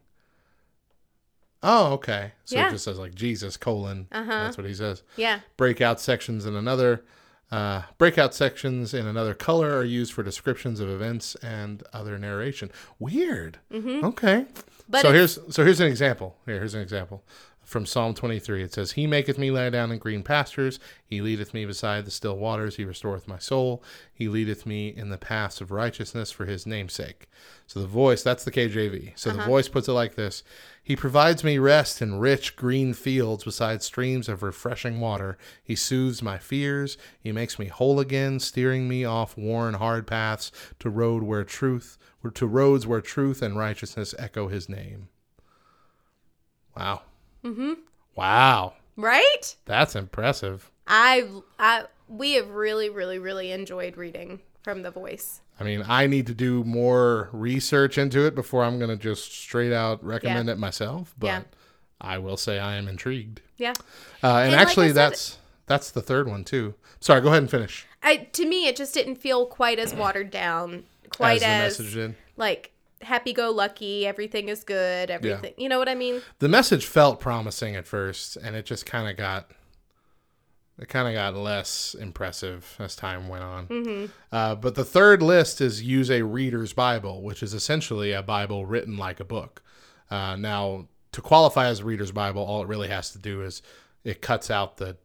Oh, okay. So Yeah. it just says like Jesus colon. Uh-huh. That's what he says. Yeah. Breakout sections in another. Uh, breakout sections in another color are used for descriptions of events and other narration. Weird. Okay. But so here's so here's an example. Here, here's an example from Psalm 23. It says, "He maketh me lie down in green pastures. He leadeth me beside the still waters. He restoreth my soul. He leadeth me in the paths of righteousness for His name's sake." So the voice, that's the KJV. So the uh-huh. voice puts it like this: He provides me rest in rich green fields beside streams of refreshing water. He soothes my fears. He makes me whole again, steering me off worn hard paths to road where truth, to roads where truth and righteousness echo His name. Wow. Mm-hmm. Wow. Right? That's impressive. I I we have really really really enjoyed reading from the voice. I mean, I need to do more research into it before I'm going to just straight out recommend Yeah. it myself. But Yeah. I will say I am intrigued. Yeah. Uh, and, And like actually, said- that's that's the third one too. Sorry, go ahead and finish. I to me it just didn't feel quite as watered down, quite as as, like happy go lucky, everything is good, everything. You know what I mean? The message felt promising at first, and it just kind of got it kind of got less impressive as time went on. Mm-hmm. Uh, but the third list is use a reader's Bible, which is essentially a Bible written like a book. Uh, now, to qualify as a reader's Bible, all it really has to do is it cuts out the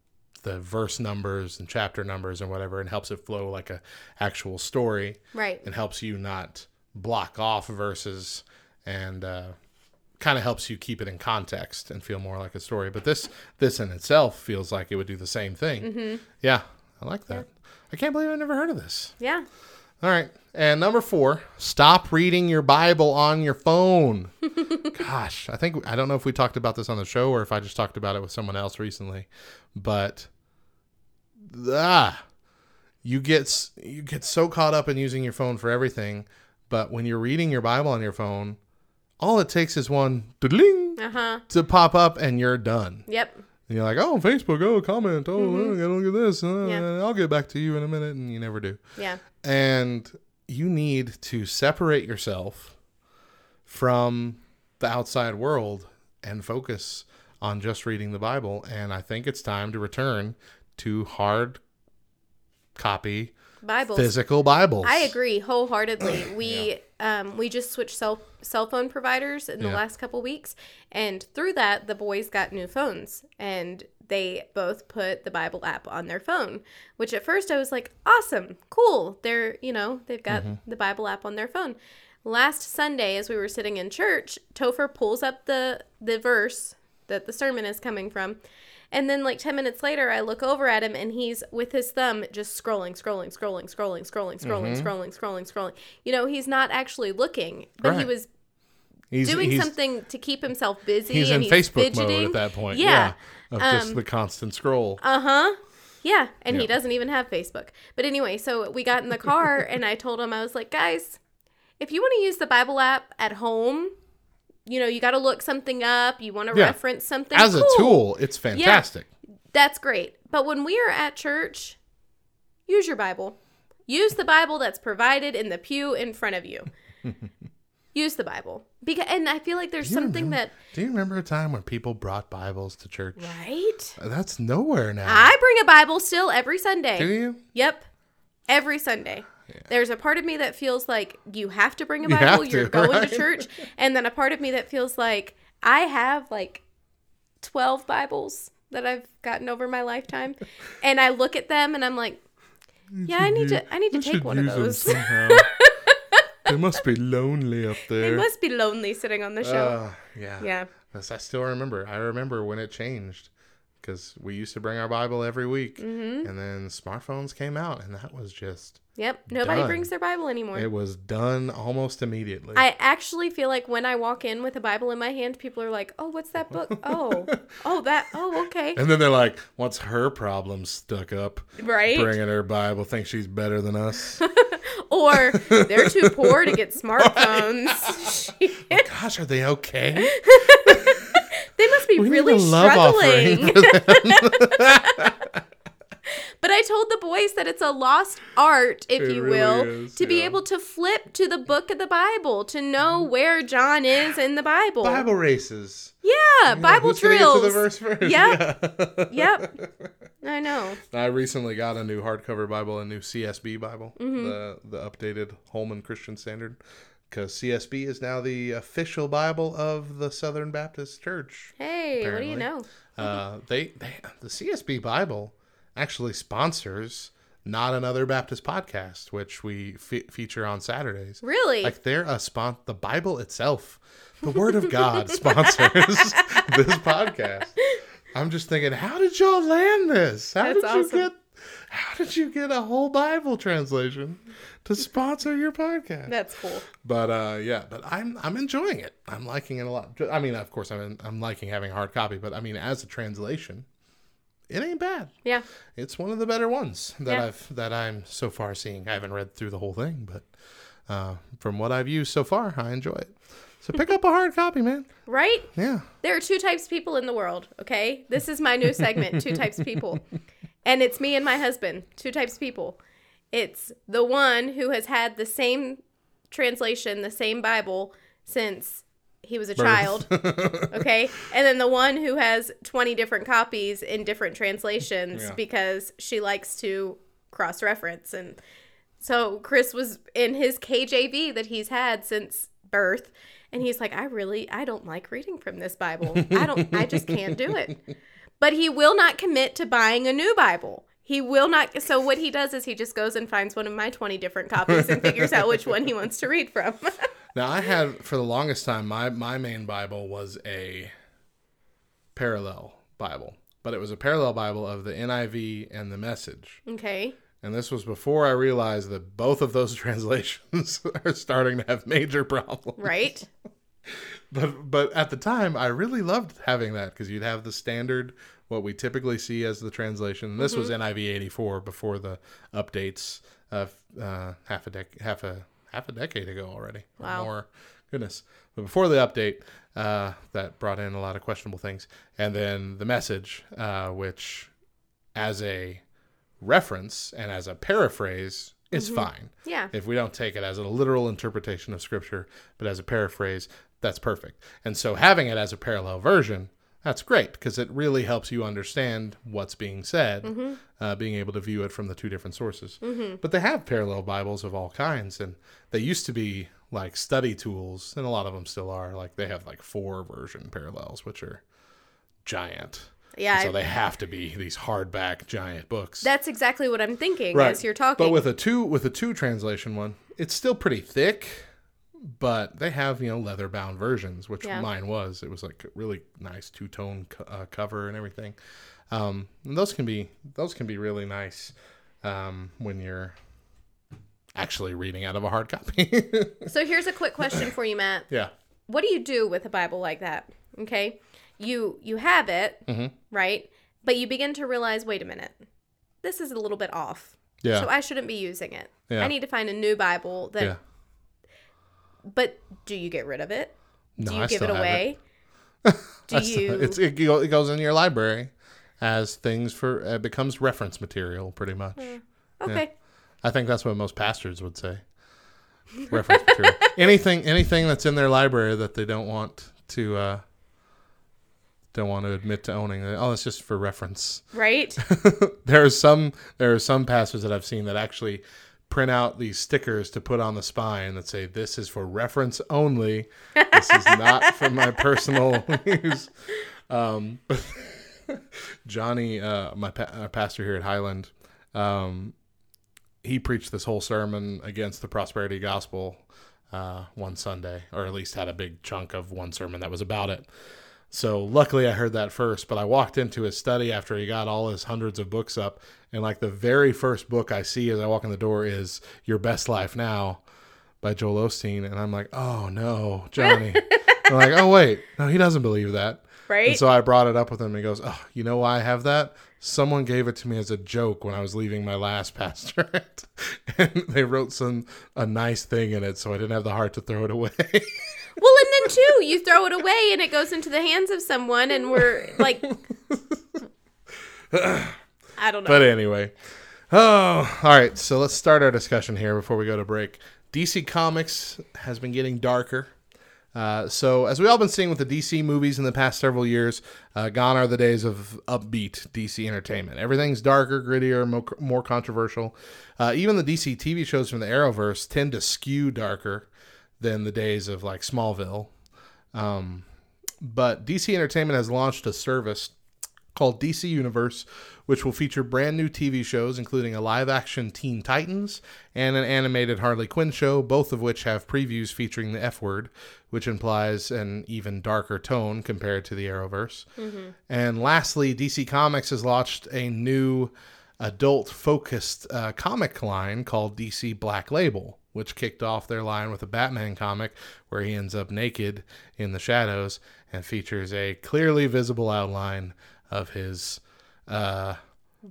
the verse numbers and chapter numbers and whatever, and helps it flow like a actual story Right. and helps you not block off verses and uh, kind of helps you keep it in context and feel more like a story. But this this in itself feels like it would do the same thing. Mm-hmm. Yeah, I like that. I can't believe I never heard of this. Yeah. All right. And number four, stop reading your Bible on your phone. Gosh, I think I don't know if we talked about this on the show or if I just talked about it with someone else recently, but ah, you get you get so caught up in using your phone for everything, but when you're reading your Bible on your phone, all it takes is one Uh huh. to pop up and you're done. Yep. And you're like, oh, Facebook, oh, comment, oh, look at this, uh, Mm-hmm. Yeah. I'll get back to you in a minute, and you never do Yeah. and you need to separate yourself from the outside world and focus on just reading the Bible. And I think it's time to return to hard copy Bibles. physical Bibles. I agree wholeheartedly. We um we just switched cell cell phone providers in the Yeah. last couple weeks, and through that, the boys got new phones, and they both put the Bible app on their phone. Which at first I was like, awesome, cool. They're you know they've got the Bible app on their phone. Last Sunday, as we were sitting in church, Topher pulls up the the verse that the sermon is coming from. And then like 10 minutes later, I look over at him and he's with his thumb just scrolling, scrolling, scrolling, scrolling, scrolling, scrolling, mm-hmm. scrolling, scrolling, scrolling. You know, he's not actually looking, but right. he was he's, doing he's, something to keep himself busy. He's in he's Facebook fidgeting. mode at that point. Yeah. yeah of um, just the constant scroll. Uh huh. Yeah. And he doesn't even have Facebook. But anyway, so we got in the car and I told him, I was like, guys, if you want to use the Bible app at home, you know, you got to look something up. You want to Yeah. reference something. As a tool, it's fantastic. That's great. But when we are at church, use your Bible. Use the Bible that's provided in the pew in front of you. use the Bible. Because and I feel like there's something remember- Do you remember a time when people brought Bibles to church? right? Uh, that's nowhere now. I bring a Bible still every Sunday. Do you? Yep. Every Sunday. There's a part of me that feels like you have to bring a Bible, to, you're going right? to church, and then a part of me that feels like I have like 12 Bibles that I've gotten over my lifetime, and I look at them and I'm like, yeah, I need to I need to take one of those. they must be lonely up there. They must be lonely sitting on the shelf. Uh, yeah. yeah. I still remember. I remember when it changed because we used to bring our Bible every week, Mm-hmm. and then smartphones came out, and that was just Yep. Nobody Done. brings their Bible anymore. it was done almost immediately. I actually feel like when I walk in with a Bible in my hand, people are like, "Oh, what's that book? Oh, oh, that. Oh, okay, and then they're like, "What's her problem stuck up? right." Bringing her Bible, thinks she's better than us." Or they're too poor to get smartphones. Gosh, are they okay? they must be We really struggling. Offering for them. But I told the boys that it's a lost art, if It you really will, is, to be able to flip to the book of the Bible, to know where John is in the Bible. Bible races. Yeah, Bible Who's drills. The verse first? Yep. Yeah. Yep. I know. I recently got a new hardcover Bible, a new CSB Bible, Mm-hmm. the the updated Holman Christian Standard, because CSB is now the official Bible of the Southern Baptist Church. Hey, what do you know? Uh, they, they the CSB Bible actually sponsors not another Baptist podcast, which we fe- feature on Saturdays. Really? Like they're a spon. The Bible itself, the Word of God sponsors this podcast. I'm just thinking, how did y'all land this? How That's did you awesome. get? How did you get a whole Bible translation to sponsor your podcast? That's cool. But uh, yeah, but I'm I'm enjoying it. I'm liking it a lot. I mean, of course, I'm I'm liking having a hard copy, but I mean, as a translation, it ain't bad. Yeah. It's one of the better ones that Yeah. I've that I'm so far seeing. I haven't read through the whole thing, but uh, from what I've used so far, I enjoy it. So pick up a hard copy, man. Right? Yeah. There are two types of people in the world, okay? This is my new segment, two types of people. And it's me and my husband, two types of people. It's the one who has had the same translation, the same Bible since he was a child, okay? And then the one who has 20 different copies in different translations Yeah. because she likes to cross reference and so Chris was in his KJV that he's had since birth and he's like I really I don't like reading from this Bible. I don't I just can't do it. But he will not commit to buying a new Bible. He will not so what he does is he just goes and finds one of my 20 different copies and figures out which one he wants to read from. Now I had for the longest time my my main Bible was a parallel Bible, but it was a parallel Bible of the NIV and the Message. okay. And this was before I realized that both of those translations are starting to have major problems. Right? But but at the time, I really loved having that because you'd have the standard, what we typically see as the translation. This was Mm-hmm. NIV eighty four before the updates of uh, half a dec- half a half a decade ago already. or Wow. more. Goodness. But before the update, uh, that brought in a lot of questionable things, and then the message, uh, which, as a reference and as a paraphrase, is Mm-hmm. fine Yeah. if we don't take it as a literal interpretation of scripture but as a paraphrase that's perfect and so having it as a parallel version that's great because it really helps you understand what's being said uh, being able to view it from the two different sources. But they have parallel bibles of all kinds and they used to be like study tools and a lot of them still are. Like they have like four version parallels which are giant. Yeah. so I- they have to be these hardback giant books. That's exactly what I'm thinking as you're talking. but with a two with a two translation one, it's still pretty thick, but they have you know leather bound versions, which Yeah. mine was. It was like a really nice two tone co- uh, cover and everything. Um, and those can be those can be really nice um, when you're actually reading out of a hard copy. so here's a quick question for you, Matt. yeah. what do you do with a bible like that okay you you have it Mm-hmm. right but you begin to realize wait a minute this is a little bit off Yeah. so i shouldn't be using it Yeah. i need to find a new bible that yeah. But do you get rid of it No, do you I give it away do I still- you It's, it, it goes in your library as things for it becomes reference material pretty much. okay I think that's what most pastors would say. Reference material. anything anything that's in their library that they don't want to uh don't want to admit to owning. Oh, it's just for reference. right there are some there are some pastors that I've seen that actually print out these stickers to put on the spine that say this is for reference only. This is not for my personal use. Um, but Johnny, uh, my pa- uh, pastor here at Highland, um, he preached this whole sermon against the prosperity gospel uh, one Sunday, or at least had a big chunk of one sermon that was about it. So luckily I heard that first, but I walked into his study after he got all his hundreds of books up, and like the very first book I see as I walk in the door is Your Best Life Now by Joel Osteen, and I'm like, oh no, Johnny. I'm like, oh wait, no, he doesn't believe that. right And so I brought it up with him. And he goes, "Oh, you know why I have that? Someone gave it to me as a joke when I was leaving my last pastorate, and they wrote some a nice thing in it, so I didn't have the heart to throw it away." well and then too you throw it away and it goes into the hands of someone and we're like i don't know but anyway, oh, all right. So let's start our discussion here before we go to break. DC Comics has been getting darker. Uh, so, as we all been seeing with the DC movies in the past several years, uh, gone are the days of upbeat DC entertainment. Everything's darker, grittier, mo- more controversial. Uh, even the DC TV shows from the Arrowverse tend to skew darker than the days of like Smallville. Um, but DC Entertainment has launched a service called DC Universe, which will feature brand new TV shows, including a live action Teen Titans and an animated Harley Quinn show, both of which have previews featuring the F word, which implies an even darker tone compared to the Arrowverse. And lastly, DC Comics has launched a new adult focused uh, comic line called DC Black Label, which kicked off their line with a Batman comic where he ends up naked in the shadows and features a clearly visible outline of his uh,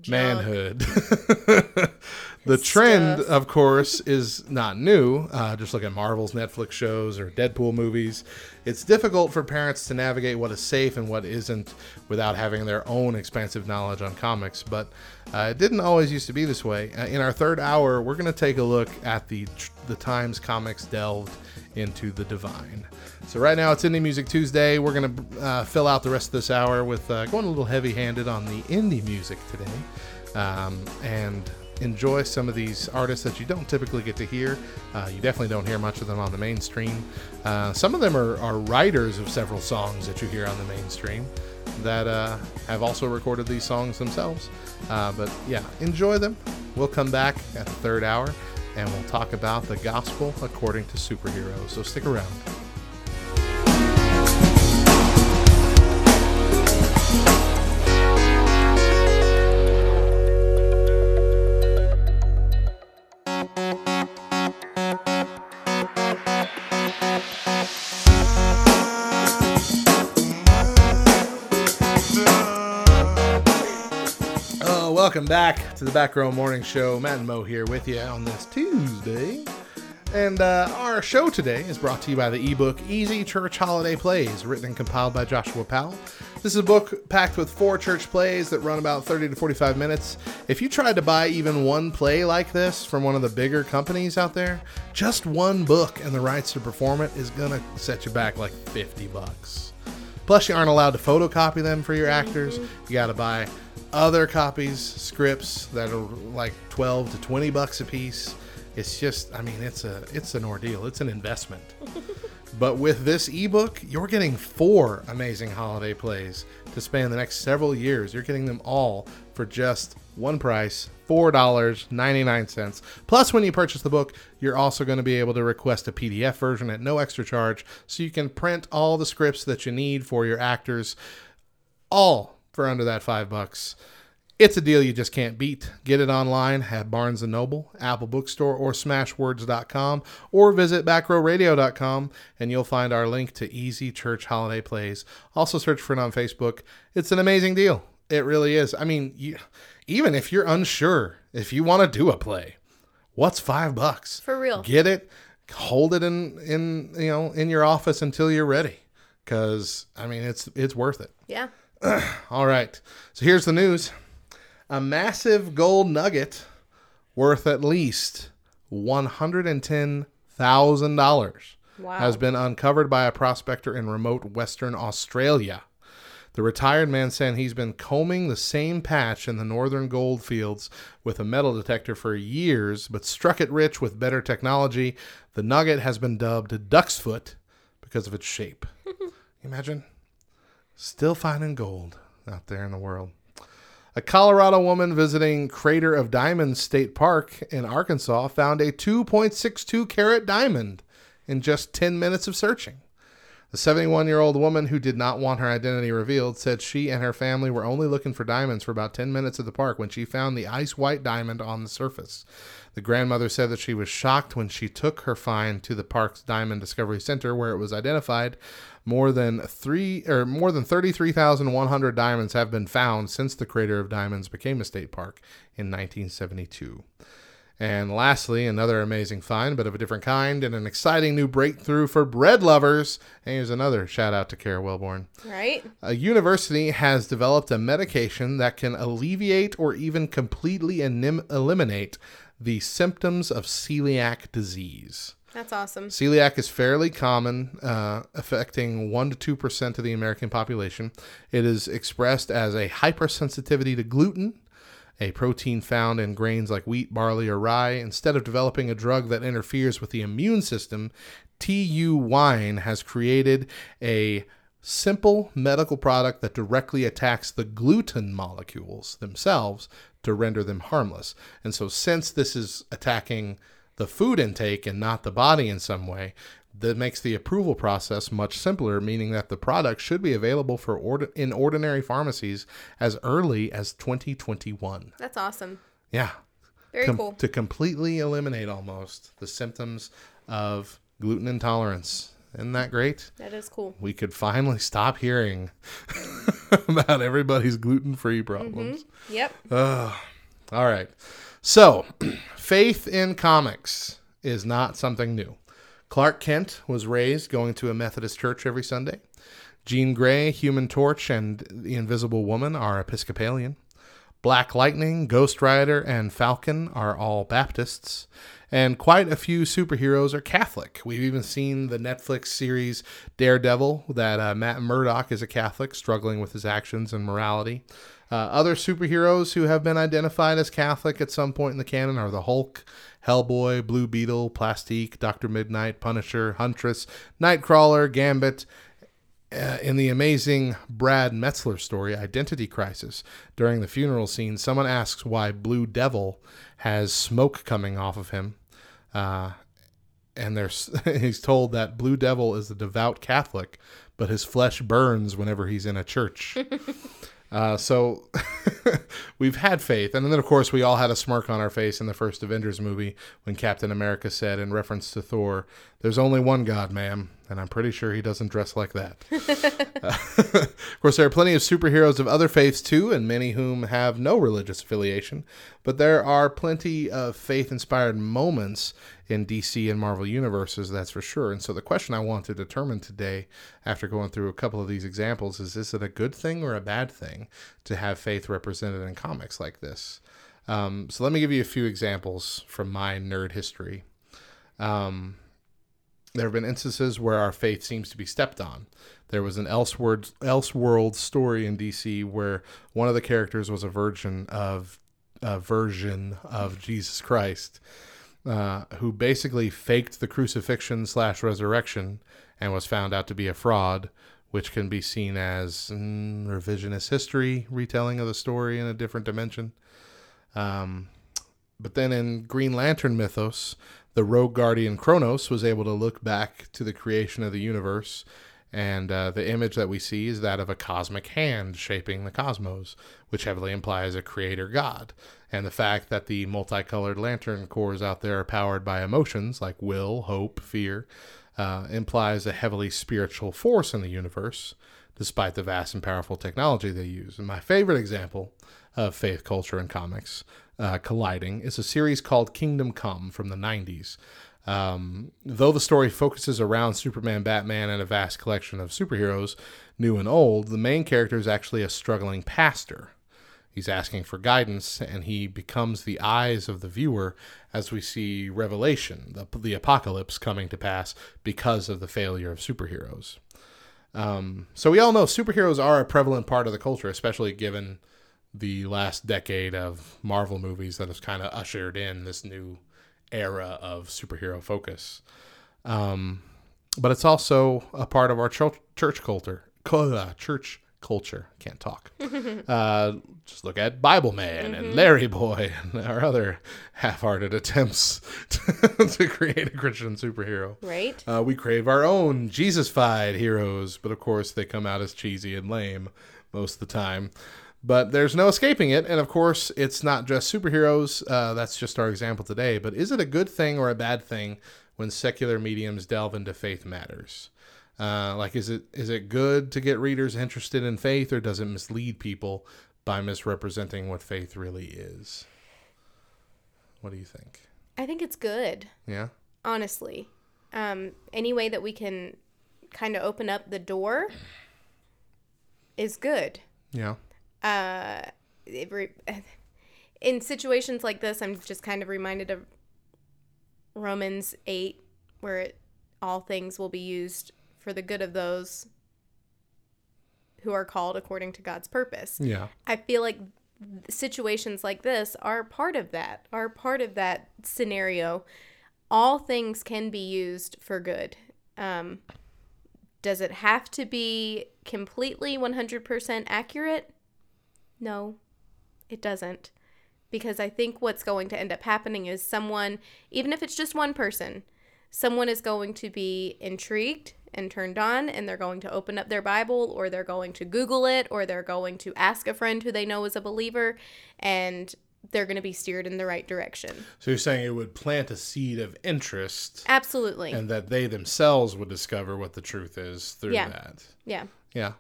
Junk. manhood. the trend, of course, is not new. Uh, just look at Marvel's Netflix shows or Deadpool movies. It's difficult for parents to navigate what is safe and what isn't without having their own expansive knowledge on comics, but uh, it didn't always used to be this way. Uh, in our third hour, we're going to take a look at the tr- the times comics delved into the divine. So right now it's Indie Music Tuesday. We're gonna uh, fill out the rest of this hour with uh, going a little heavy-handed on the indie music today, um, and enjoy some of these artists that you don't typically get to hear. Uh, you definitely don't hear much of them on the mainstream. Uh, some of them are, are writers of several songs that you hear on the mainstream that uh, have also recorded these songs themselves. Uh, but yeah, enjoy them. We'll come back at the third hour and we'll talk about the gospel according to superheroes. So stick around. Back to the Back Row Morning Show. Matt and Mo here with you on this Tuesday. And uh, our show today is brought to you by the ebook Easy Church Holiday Plays, written and compiled by Joshua Powell. This is a book packed with four church plays that run about 30 to 45 minutes. If you tried to buy even one play like this from one of the bigger companies out there, just one book and the rights to perform it is going to set you back like 50 bucks. Plus, you aren't allowed to photocopy them for your actors. You got to buy other copies, scripts that are like 12 to 20 bucks a piece. It's just, I mean, it's a it's an ordeal. It's an investment. but with this ebook, you're getting four amazing holiday plays to span the next several years. You're getting them all for just one price, $4.99. Plus, when you purchase the book, you're also going to be able to request a PDF version at no extra charge so you can print all the scripts that you need for your actors, all for under that five bucks. It's a deal you just can't beat. Get it online at Barnes & Noble, Apple Bookstore, or Smashwords.com, or visit backrowradio.com, and you'll find our link to Easy Church Holiday Plays. Also search for it on Facebook. It's an amazing deal. It really is. I mean, you, even if you're unsure, if you want to do a play, what's five bucks? For real. Get it, hold it in in you know in your office until you're ready, because I mean it's it's worth it. Yeah. All right. So here's the news. A massive gold nugget worth at least $110,000 Wow. has been uncovered by a prospector in remote Western Australia. The retired man said he's been combing the same patch in the northern gold fields with a metal detector for years, but struck it rich with better technology. The nugget has been dubbed Duck's Foot because of its shape. Imagine still finding gold out there in the world. A Colorado woman visiting Crater of Diamonds State Park in Arkansas found a 2.62 carat diamond in just 10 minutes of searching. The 71 year old woman who did not want her identity revealed said she and her family were only looking for diamonds for about 10 minutes at the park when she found the ice white diamond on the surface. The grandmother said that she was shocked when she took her find to the park's Diamond Discovery Center, where it was identified. More than three or more than 33,100 diamonds have been found since the Crater of Diamonds became a state park in 1972. And lastly, another amazing find, but of a different kind, and an exciting new breakthrough for bread lovers. And here's another shout out to Kara Wellborn. Right? A university has developed a medication that can alleviate or even completely eliminate the symptoms of celiac disease. That's awesome. Celiac is fairly common, uh, affecting 1% to 2% of the American population. It is expressed as a hypersensitivity to gluten, a protein found in grains like wheat, barley, or rye. Instead of developing a drug that interferes with the immune system, TU Wien has created a simple medical product that directly attacks the gluten molecules themselves to render them harmless. And so, since this is attacking the food intake and not the body in some way, that makes the approval process much simpler, meaning that the product should be available for in ordinary pharmacies as early as 2021. That's awesome. Yeah. Very Com- cool. To completely eliminate almost the symptoms of gluten intolerance. Isn't that great? That is cool. We could finally stop hearing about everybody's gluten free problems. Mm-hmm. Yep. All right. So, faith in comics is not something new. Clark Kent was raised going to a Methodist church every Sunday. Jean Grey, Human Torch, and the Invisible Woman are Episcopalian. Black Lightning, Ghost Rider, and Falcon are all Baptists. And quite a few superheroes are Catholic. We've even seen the Netflix series Daredevil, that uh, Matt Murdock is a Catholic, struggling with his actions and morality. Uh, other superheroes who have been identified as Catholic at some point in the canon are the Hulk, Hellboy, Blue Beetle, Plastique, Doctor Midnight, Punisher, Huntress, Nightcrawler, Gambit. Uh, in the amazing Brad Meltzer story, Identity Crisis, during the funeral scene, someone asks why Blue Devil has smoke coming off of him. Uh, and there's he's told that Blue Devil is a devout Catholic, but his flesh burns whenever he's in a church. Uh, so we've had faith. And then, of course, we all had a smirk on our face in the first Avengers movie when Captain America said, in reference to Thor, There's only one God, ma'am. And I'm pretty sure he doesn't dress like that. Uh, of course, there are plenty of superheroes of other faiths too, and many whom have no religious affiliation. But there are plenty of faith inspired moments in DC and Marvel universes, that's for sure. And so the question I want to determine today, after going through a couple of these examples, is is it a good thing or a bad thing to have faith represented in comics like this? Um, so let me give you a few examples from my nerd history. Um, there have been instances where our faith seems to be stepped on. There was an Elseworld, Elseworld story in DC where one of the characters was a virgin of a version of Jesus Christ, uh, who basically faked the crucifixion slash resurrection and was found out to be a fraud, which can be seen as mm, revisionist history, retelling of the story in a different dimension. Um, but then in Green Lantern mythos, the rogue guardian Kronos was able to look back to the creation of the universe, and uh, the image that we see is that of a cosmic hand shaping the cosmos, which heavily implies a creator god. And the fact that the multicolored lantern corps out there are powered by emotions like will, hope, fear, uh, implies a heavily spiritual force in the universe, despite the vast and powerful technology they use. And my favorite example of faith culture in comics uh, colliding is a series called Kingdom Come from the 90s. Um, though the story focuses around Superman, Batman, and a vast collection of superheroes, new and old, the main character is actually a struggling pastor. He's asking for guidance, and he becomes the eyes of the viewer as we see Revelation, the, the apocalypse coming to pass because of the failure of superheroes. Um, so we all know superheroes are a prevalent part of the culture, especially given the last decade of Marvel movies that has kind of ushered in this new era of superhero focus. Um, but it's also a part of our church, church culture. Uh, church culture. Can't talk. uh, just look at Bible Man and Larry Boy and our other half-hearted attempts to, to create a Christian superhero. Right? Uh, we crave our own Jesus-fied heroes, but of course they come out as cheesy and lame most of the time. But there's no escaping it, and of course it's not just superheroes. Uh, that's just our example today. But is it a good thing or a bad thing when secular mediums delve into faith matters? Uh, like, is it is it good to get readers interested in faith, or does it mislead people by misrepresenting what faith really is? What do you think? I think it's good, Yeah. honestly. Um, any way that we can kind of open up the door is good. Yeah. Uh, it re- in situations like this, I'm just kind of reminded of Romans 8, where it, all things will be used for the good of those who are called according to God's purpose. Yeah. I feel like situations like this are part of that, are part of that scenario. All things can be used for good. Um, does it have to be completely 100% accurate? No, it doesn't. Because I think what's going to end up happening is someone, even if it's just one person, someone is going to be intrigued and turned on and they're going to open up their Bible or they're going to Google it or they're going to ask a friend who they know is a believer and they're going to be steered in the right direction. So you're saying it would plant a seed of interest, Absolutely. and that they themselves would discover what the truth is through Yeah. that. yeah. Yeah,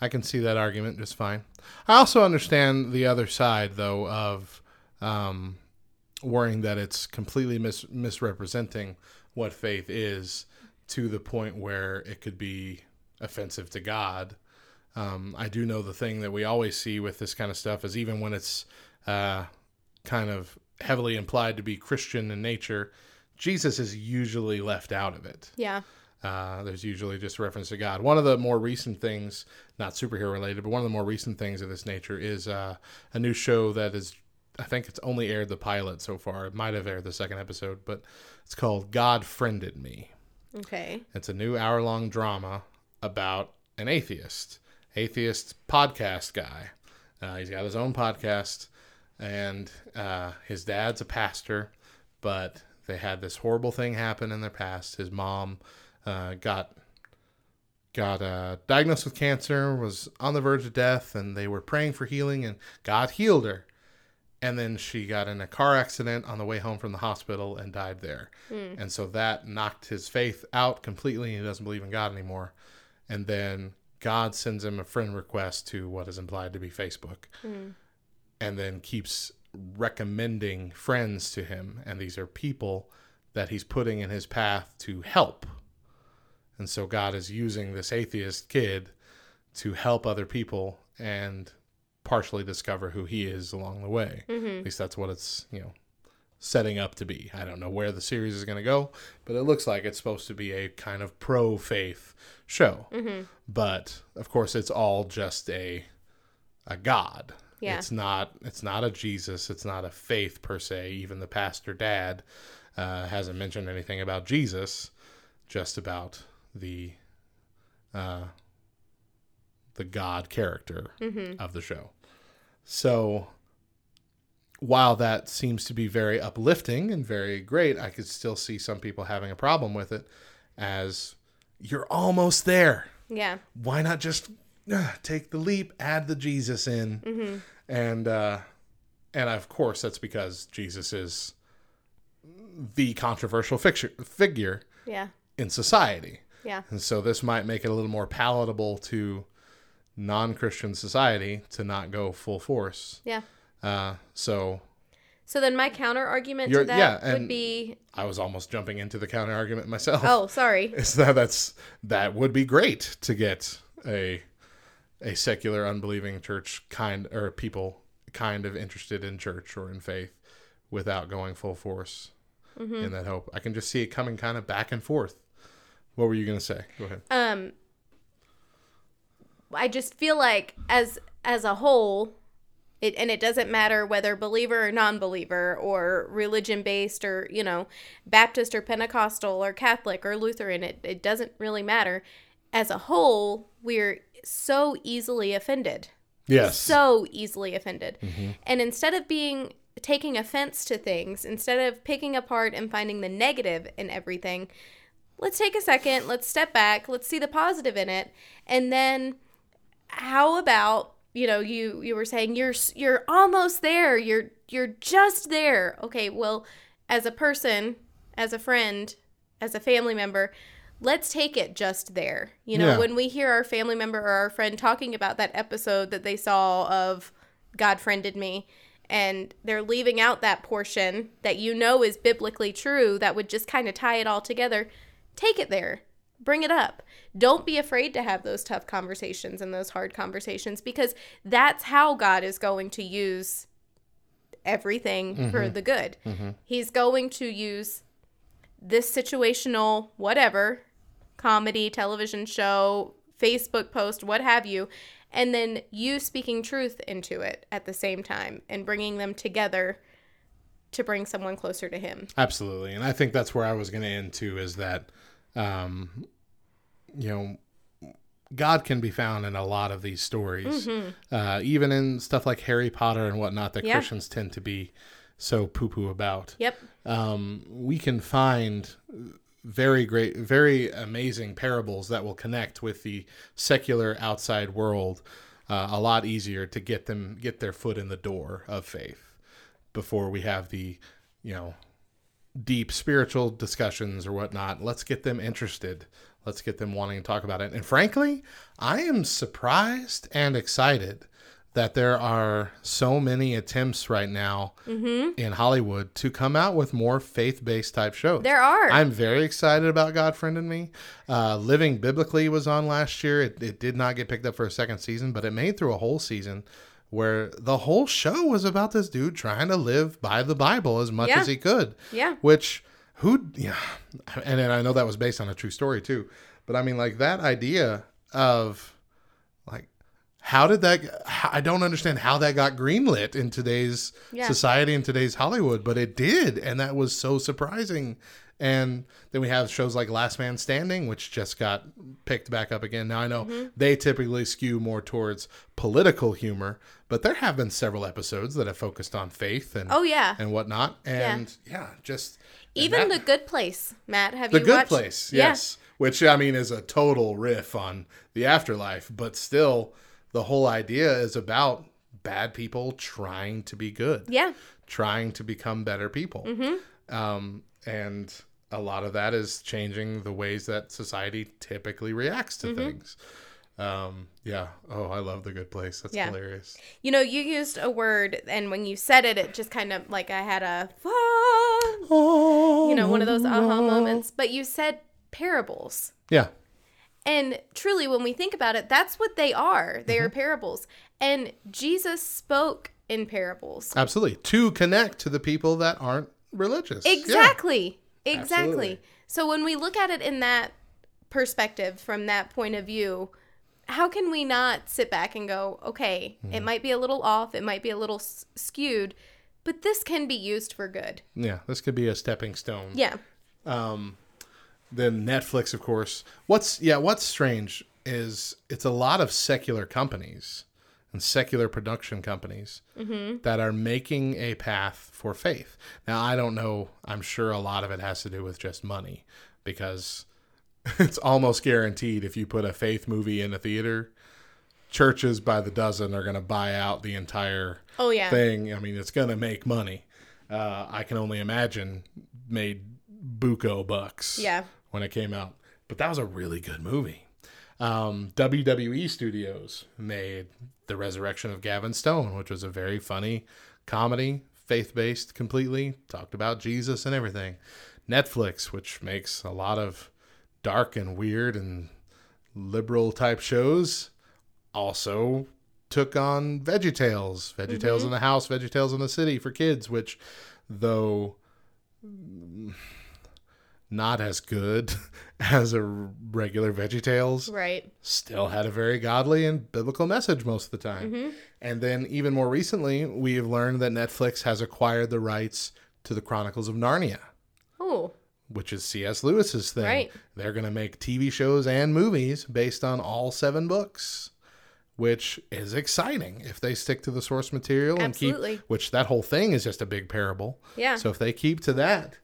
I can see that argument just fine. I also understand the other side, though, of um, worrying that it's completely mis- misrepresenting what faith is to the point where it could be offensive to God. Um, I do know the thing that we always see with this kind of stuff is even when it's uh, kind of heavily implied to be Christian in nature, Jesus is usually left out of it. Yeah. Uh, there's usually just reference to God. One of the more recent things, not superhero related, but one of the more recent things of this nature is uh, a new show that is, I think it's only aired the pilot so far. It might have aired the second episode, but it's called God Friended Me. Okay. It's a new hour long drama about an atheist, atheist podcast guy. Uh, he's got his own podcast, and uh, his dad's a pastor, but they had this horrible thing happen in their past. His mom uh, got got uh, diagnosed with cancer, was on the verge of death, and they were praying for healing, and God healed her. And then she got in a car accident on the way home from the hospital and died there. And so that knocked his faith out completely. He doesn't believe in God anymore. And then God sends him a friend request to what is implied to be Facebook, and then keeps recommending friends to him. And these are people that he's putting in his path to help. And so God is using this atheist kid to help other people and partially discover who he is along the way. At least that's what it's, you know, setting up to be. I don't know where the series is going to go, but it looks like it's supposed to be a kind of pro faith show. But of course, it's all just a a god. Yeah. It's not it's not a Jesus, it's not a faith per se. Even the pastor dad uh, hasn't mentioned anything about Jesus, just about the uh, the God character of the show. So while that seems to be very uplifting and very great, I could still see some people having a problem with it as you're almost there. Yeah. Why not just uh, take the leap, add the Jesus in, and uh, and of course that's because Jesus is the controversial fixture, figure Yeah. in society. Yeah. And so this might make it a little more palatable to non-Christian society to not go full force. Yeah. Uh, so So then my counter argument to that yeah, would be I was almost jumping into the counter argument myself. oh, sorry. is that that's that would be great to get a a secular unbelieving church kind or people kind of interested in church or in faith without going full force in that hope. I can just see it coming kind of back and forth. What were you going to say? Go ahead. um I just feel like as as a whole it and it doesn't matter whether believer or non-believer or religion based or you know Baptist or Pentecostal or Catholic or Lutheran it, it doesn't really matter as a whole we're so easily offended yes. so easily offended. And instead of being taking offense to things, instead of picking apart and finding the negative in everything, let's take a second, let's step back, let's see the positive in it, and then how about you know you you were saying you're you're almost there you're you're just there. Okay well as a person as a friend as a family member let's take it just there. You know Yeah. when we hear our family member or our friend talking about that episode that they saw of god friended me and they're leaving out that portion that you know is biblically true that would just kind of tie it all together take it there. Bring it up. Don't be afraid to have those tough conversations and those hard conversations because that's how god is going to use everything for mm-hmm. the good. Mm-hmm. He's going to use this situational whatever comedy television show facebook post what have you and then you speaking truth into it at the same time and bringing them together to bring someone closer to him. Absolutely. And I think that's where I was going to end too is that, um, you know, God can be found in a lot of these stories, uh, even in stuff like Harry Potter and whatnot that Yeah. Christians tend to be so poo poo about. yep Um, we can find very great, very amazing parables that will connect with the secular outside world uh, a lot easier to get them get their foot in the door of faith before we have the, you know, deep spiritual discussions or whatnot. Let's get them interested. Let's get them wanting to talk about it. And frankly, I am surprised and excited that there are so many attempts right now Mm-hmm. in Hollywood to come out with more faith based type shows. There are. I'm very excited about God Friended Me. Uh, Living Biblically was on last year. It, it did not get picked up for a second season, but it made through a whole season where the whole show was about this dude trying to live by the Bible as much Yeah. as he could. Yeah. Which, who, yeah. And then I know that was based on a true story too. But I mean, like that idea of, like, how did that? I don't understand how that got greenlit in today's Yeah. society in today's Hollywood, but it did, and that was so surprising. And then we have shows like Last Man Standing, which just got picked back up again. Now I know Mm-hmm. they typically skew more towards political humor, but there have been several episodes that have focused on faith and Oh yeah. and whatnot. And yeah, just and Even that- the Good Place, Matt. Have you the you good watched? place, Yeah. yes. Which I mean is a total riff on the afterlife, but still the whole idea is about bad people trying to be good, Yeah. trying to become better people. Mm-hmm. Um, and a lot of that is changing the ways that society typically reacts to Mm-hmm. things. Um, yeah. Oh, I love the good place. That's Yeah. hilarious. You know, you used a word, and when you said it, it just kind of like I had a, Oh, you know, one of those aha moments. But you said parables. Yeah. And truly, when we think about it, that's what they are. They Mm-hmm. are parables. And Jesus spoke in parables. Absolutely. To connect to the people that aren't religious. Yeah. Exactly. Exactly. Absolutely. So when we look at it in that perspective, from that point of view, how can we not sit back and go, okay, Mm-hmm. it might be a little off, it might be a little s- skewed, but this can be used for good. Yeah. This could be a stepping stone. Yeah. um then netflix of course what's yeah what's strange is it's a lot of secular companies and secular production companies that are making a path for faith now i don't know i'm sure a lot of it has to do with just money because it's almost guaranteed if you put a faith movie in a theater churches by the dozen are going to buy out the entire Oh, yeah. thing. I mean, it's going to make money. Uh, I can only imagine made buco bucks Yeah. When it came out. But that was a really good movie. Um, WWE Studios made The Resurrection of Gavin Stone, which was a very funny comedy, faith based completely, talked about Jesus and everything. Netflix, which makes a lot of dark and weird and liberal type shows, also took on VeggieTales, VeggieTales in the House, VeggieTales in the City for kids, which though not as good as a regular VeggieTales, Right. still had a very godly and biblical message most of the time. Mm-hmm. And then even more recently, we have learned that Netflix has acquired the rights to the Chronicles of Narnia Oh, which is C.S. Lewis's thing. Right. They're going to make TV shows and movies based on all seven books, which is exciting if they stick to the source material Absolutely. and keep. Which that whole thing is just a big parable. Yeah. So if they keep to that,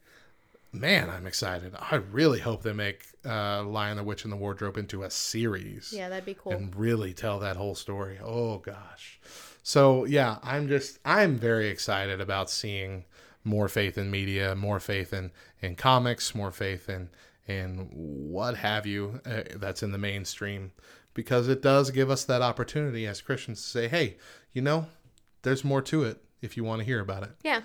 man, I'm excited. I really hope they make uh, Lion, the Witch, and the Wardrobe into a series yeah, that'd be cool. and really tell that whole story. Oh gosh. So yeah, I'm just I'm very excited about seeing more faith in media, more faith in in comics, more faith in in what have you uh, that's in the mainstream because it does give us that opportunity as Christians to say, "Hey, you know, there's more to it if you want to hear about it." Yeah.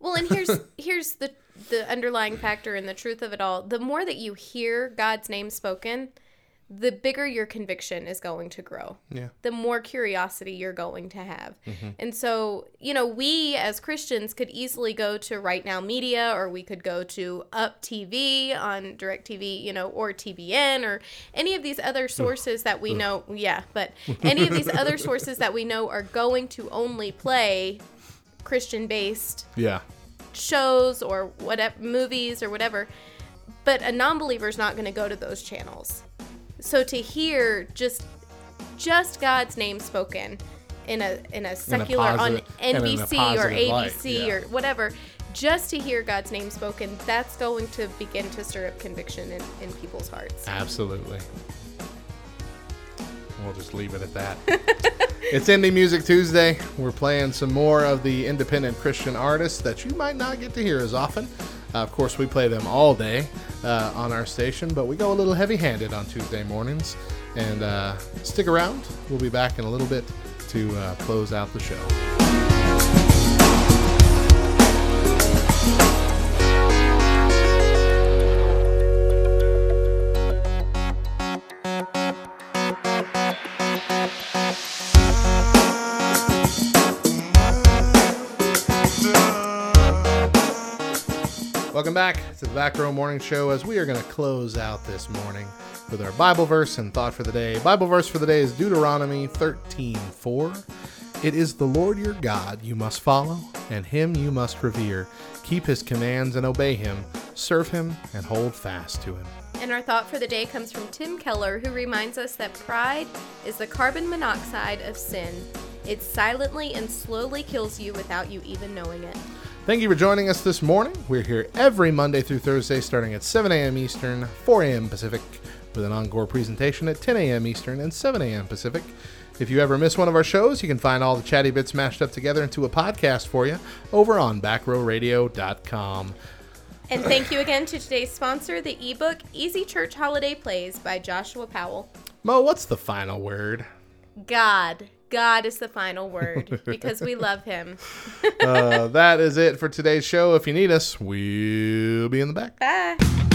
Well, and here's here's the the underlying factor and the truth of it all. The more that you hear God's name spoken, the bigger your conviction is going to grow. Yeah. The more curiosity you're going to have. Mm-hmm. And so, you know, we as Christians could easily go to Right Now Media or we could go to Up TV on DirecTV, you know, or TBN or any of these other sources that we know, yeah, but any of these other sources that we know are going to only play Christian based Yeah. shows or whatever movies or whatever but a non-believer's not going to go to those channels so to hear just just god's name spoken in a in a secular positive- on in a nbc or abc yeah. or whatever just to hear god's name spoken that's going to begin to stir up conviction in, in people's hearts Absolutely. We'll just leave it at that. it's Indie Music Tuesday. We're playing some more of the independent Christian artists that you might not get to hear as often. Uh, of course, we play them all day uh, on our station, but we go a little heavy handed on Tuesday mornings. And uh, stick around. We'll be back in a little bit to uh, close out the show. Welcome back to the Back Row Morning Show as we are going to close out this morning with our Bible verse and thought for the day. Bible verse for the day is Deuteronomy 13:4. It is the Lord your God you must follow, and him you must revere. Keep his commands and obey him. Serve him and hold fast to him. And our thought for the day comes from Tim Keller, who reminds us that pride is the carbon monoxide of sin. It silently and slowly kills you without you even knowing it. Thank you for joining us this morning. We're here every Monday through Thursday starting at 7 a.m. Eastern, 4 a.m. Pacific, with an encore presentation at 10 a.m. Eastern and 7 a.m. Pacific. If you ever miss one of our shows, you can find all the chatty bits mashed up together into a podcast for you over on backrowradio.com. And thank you again to today's sponsor, the ebook Easy Church Holiday Plays by Joshua Powell. Mo, what's the final word? God. God is the final word because we love him. uh, that is it for today's show. If you need us, we'll be in the back. Bye.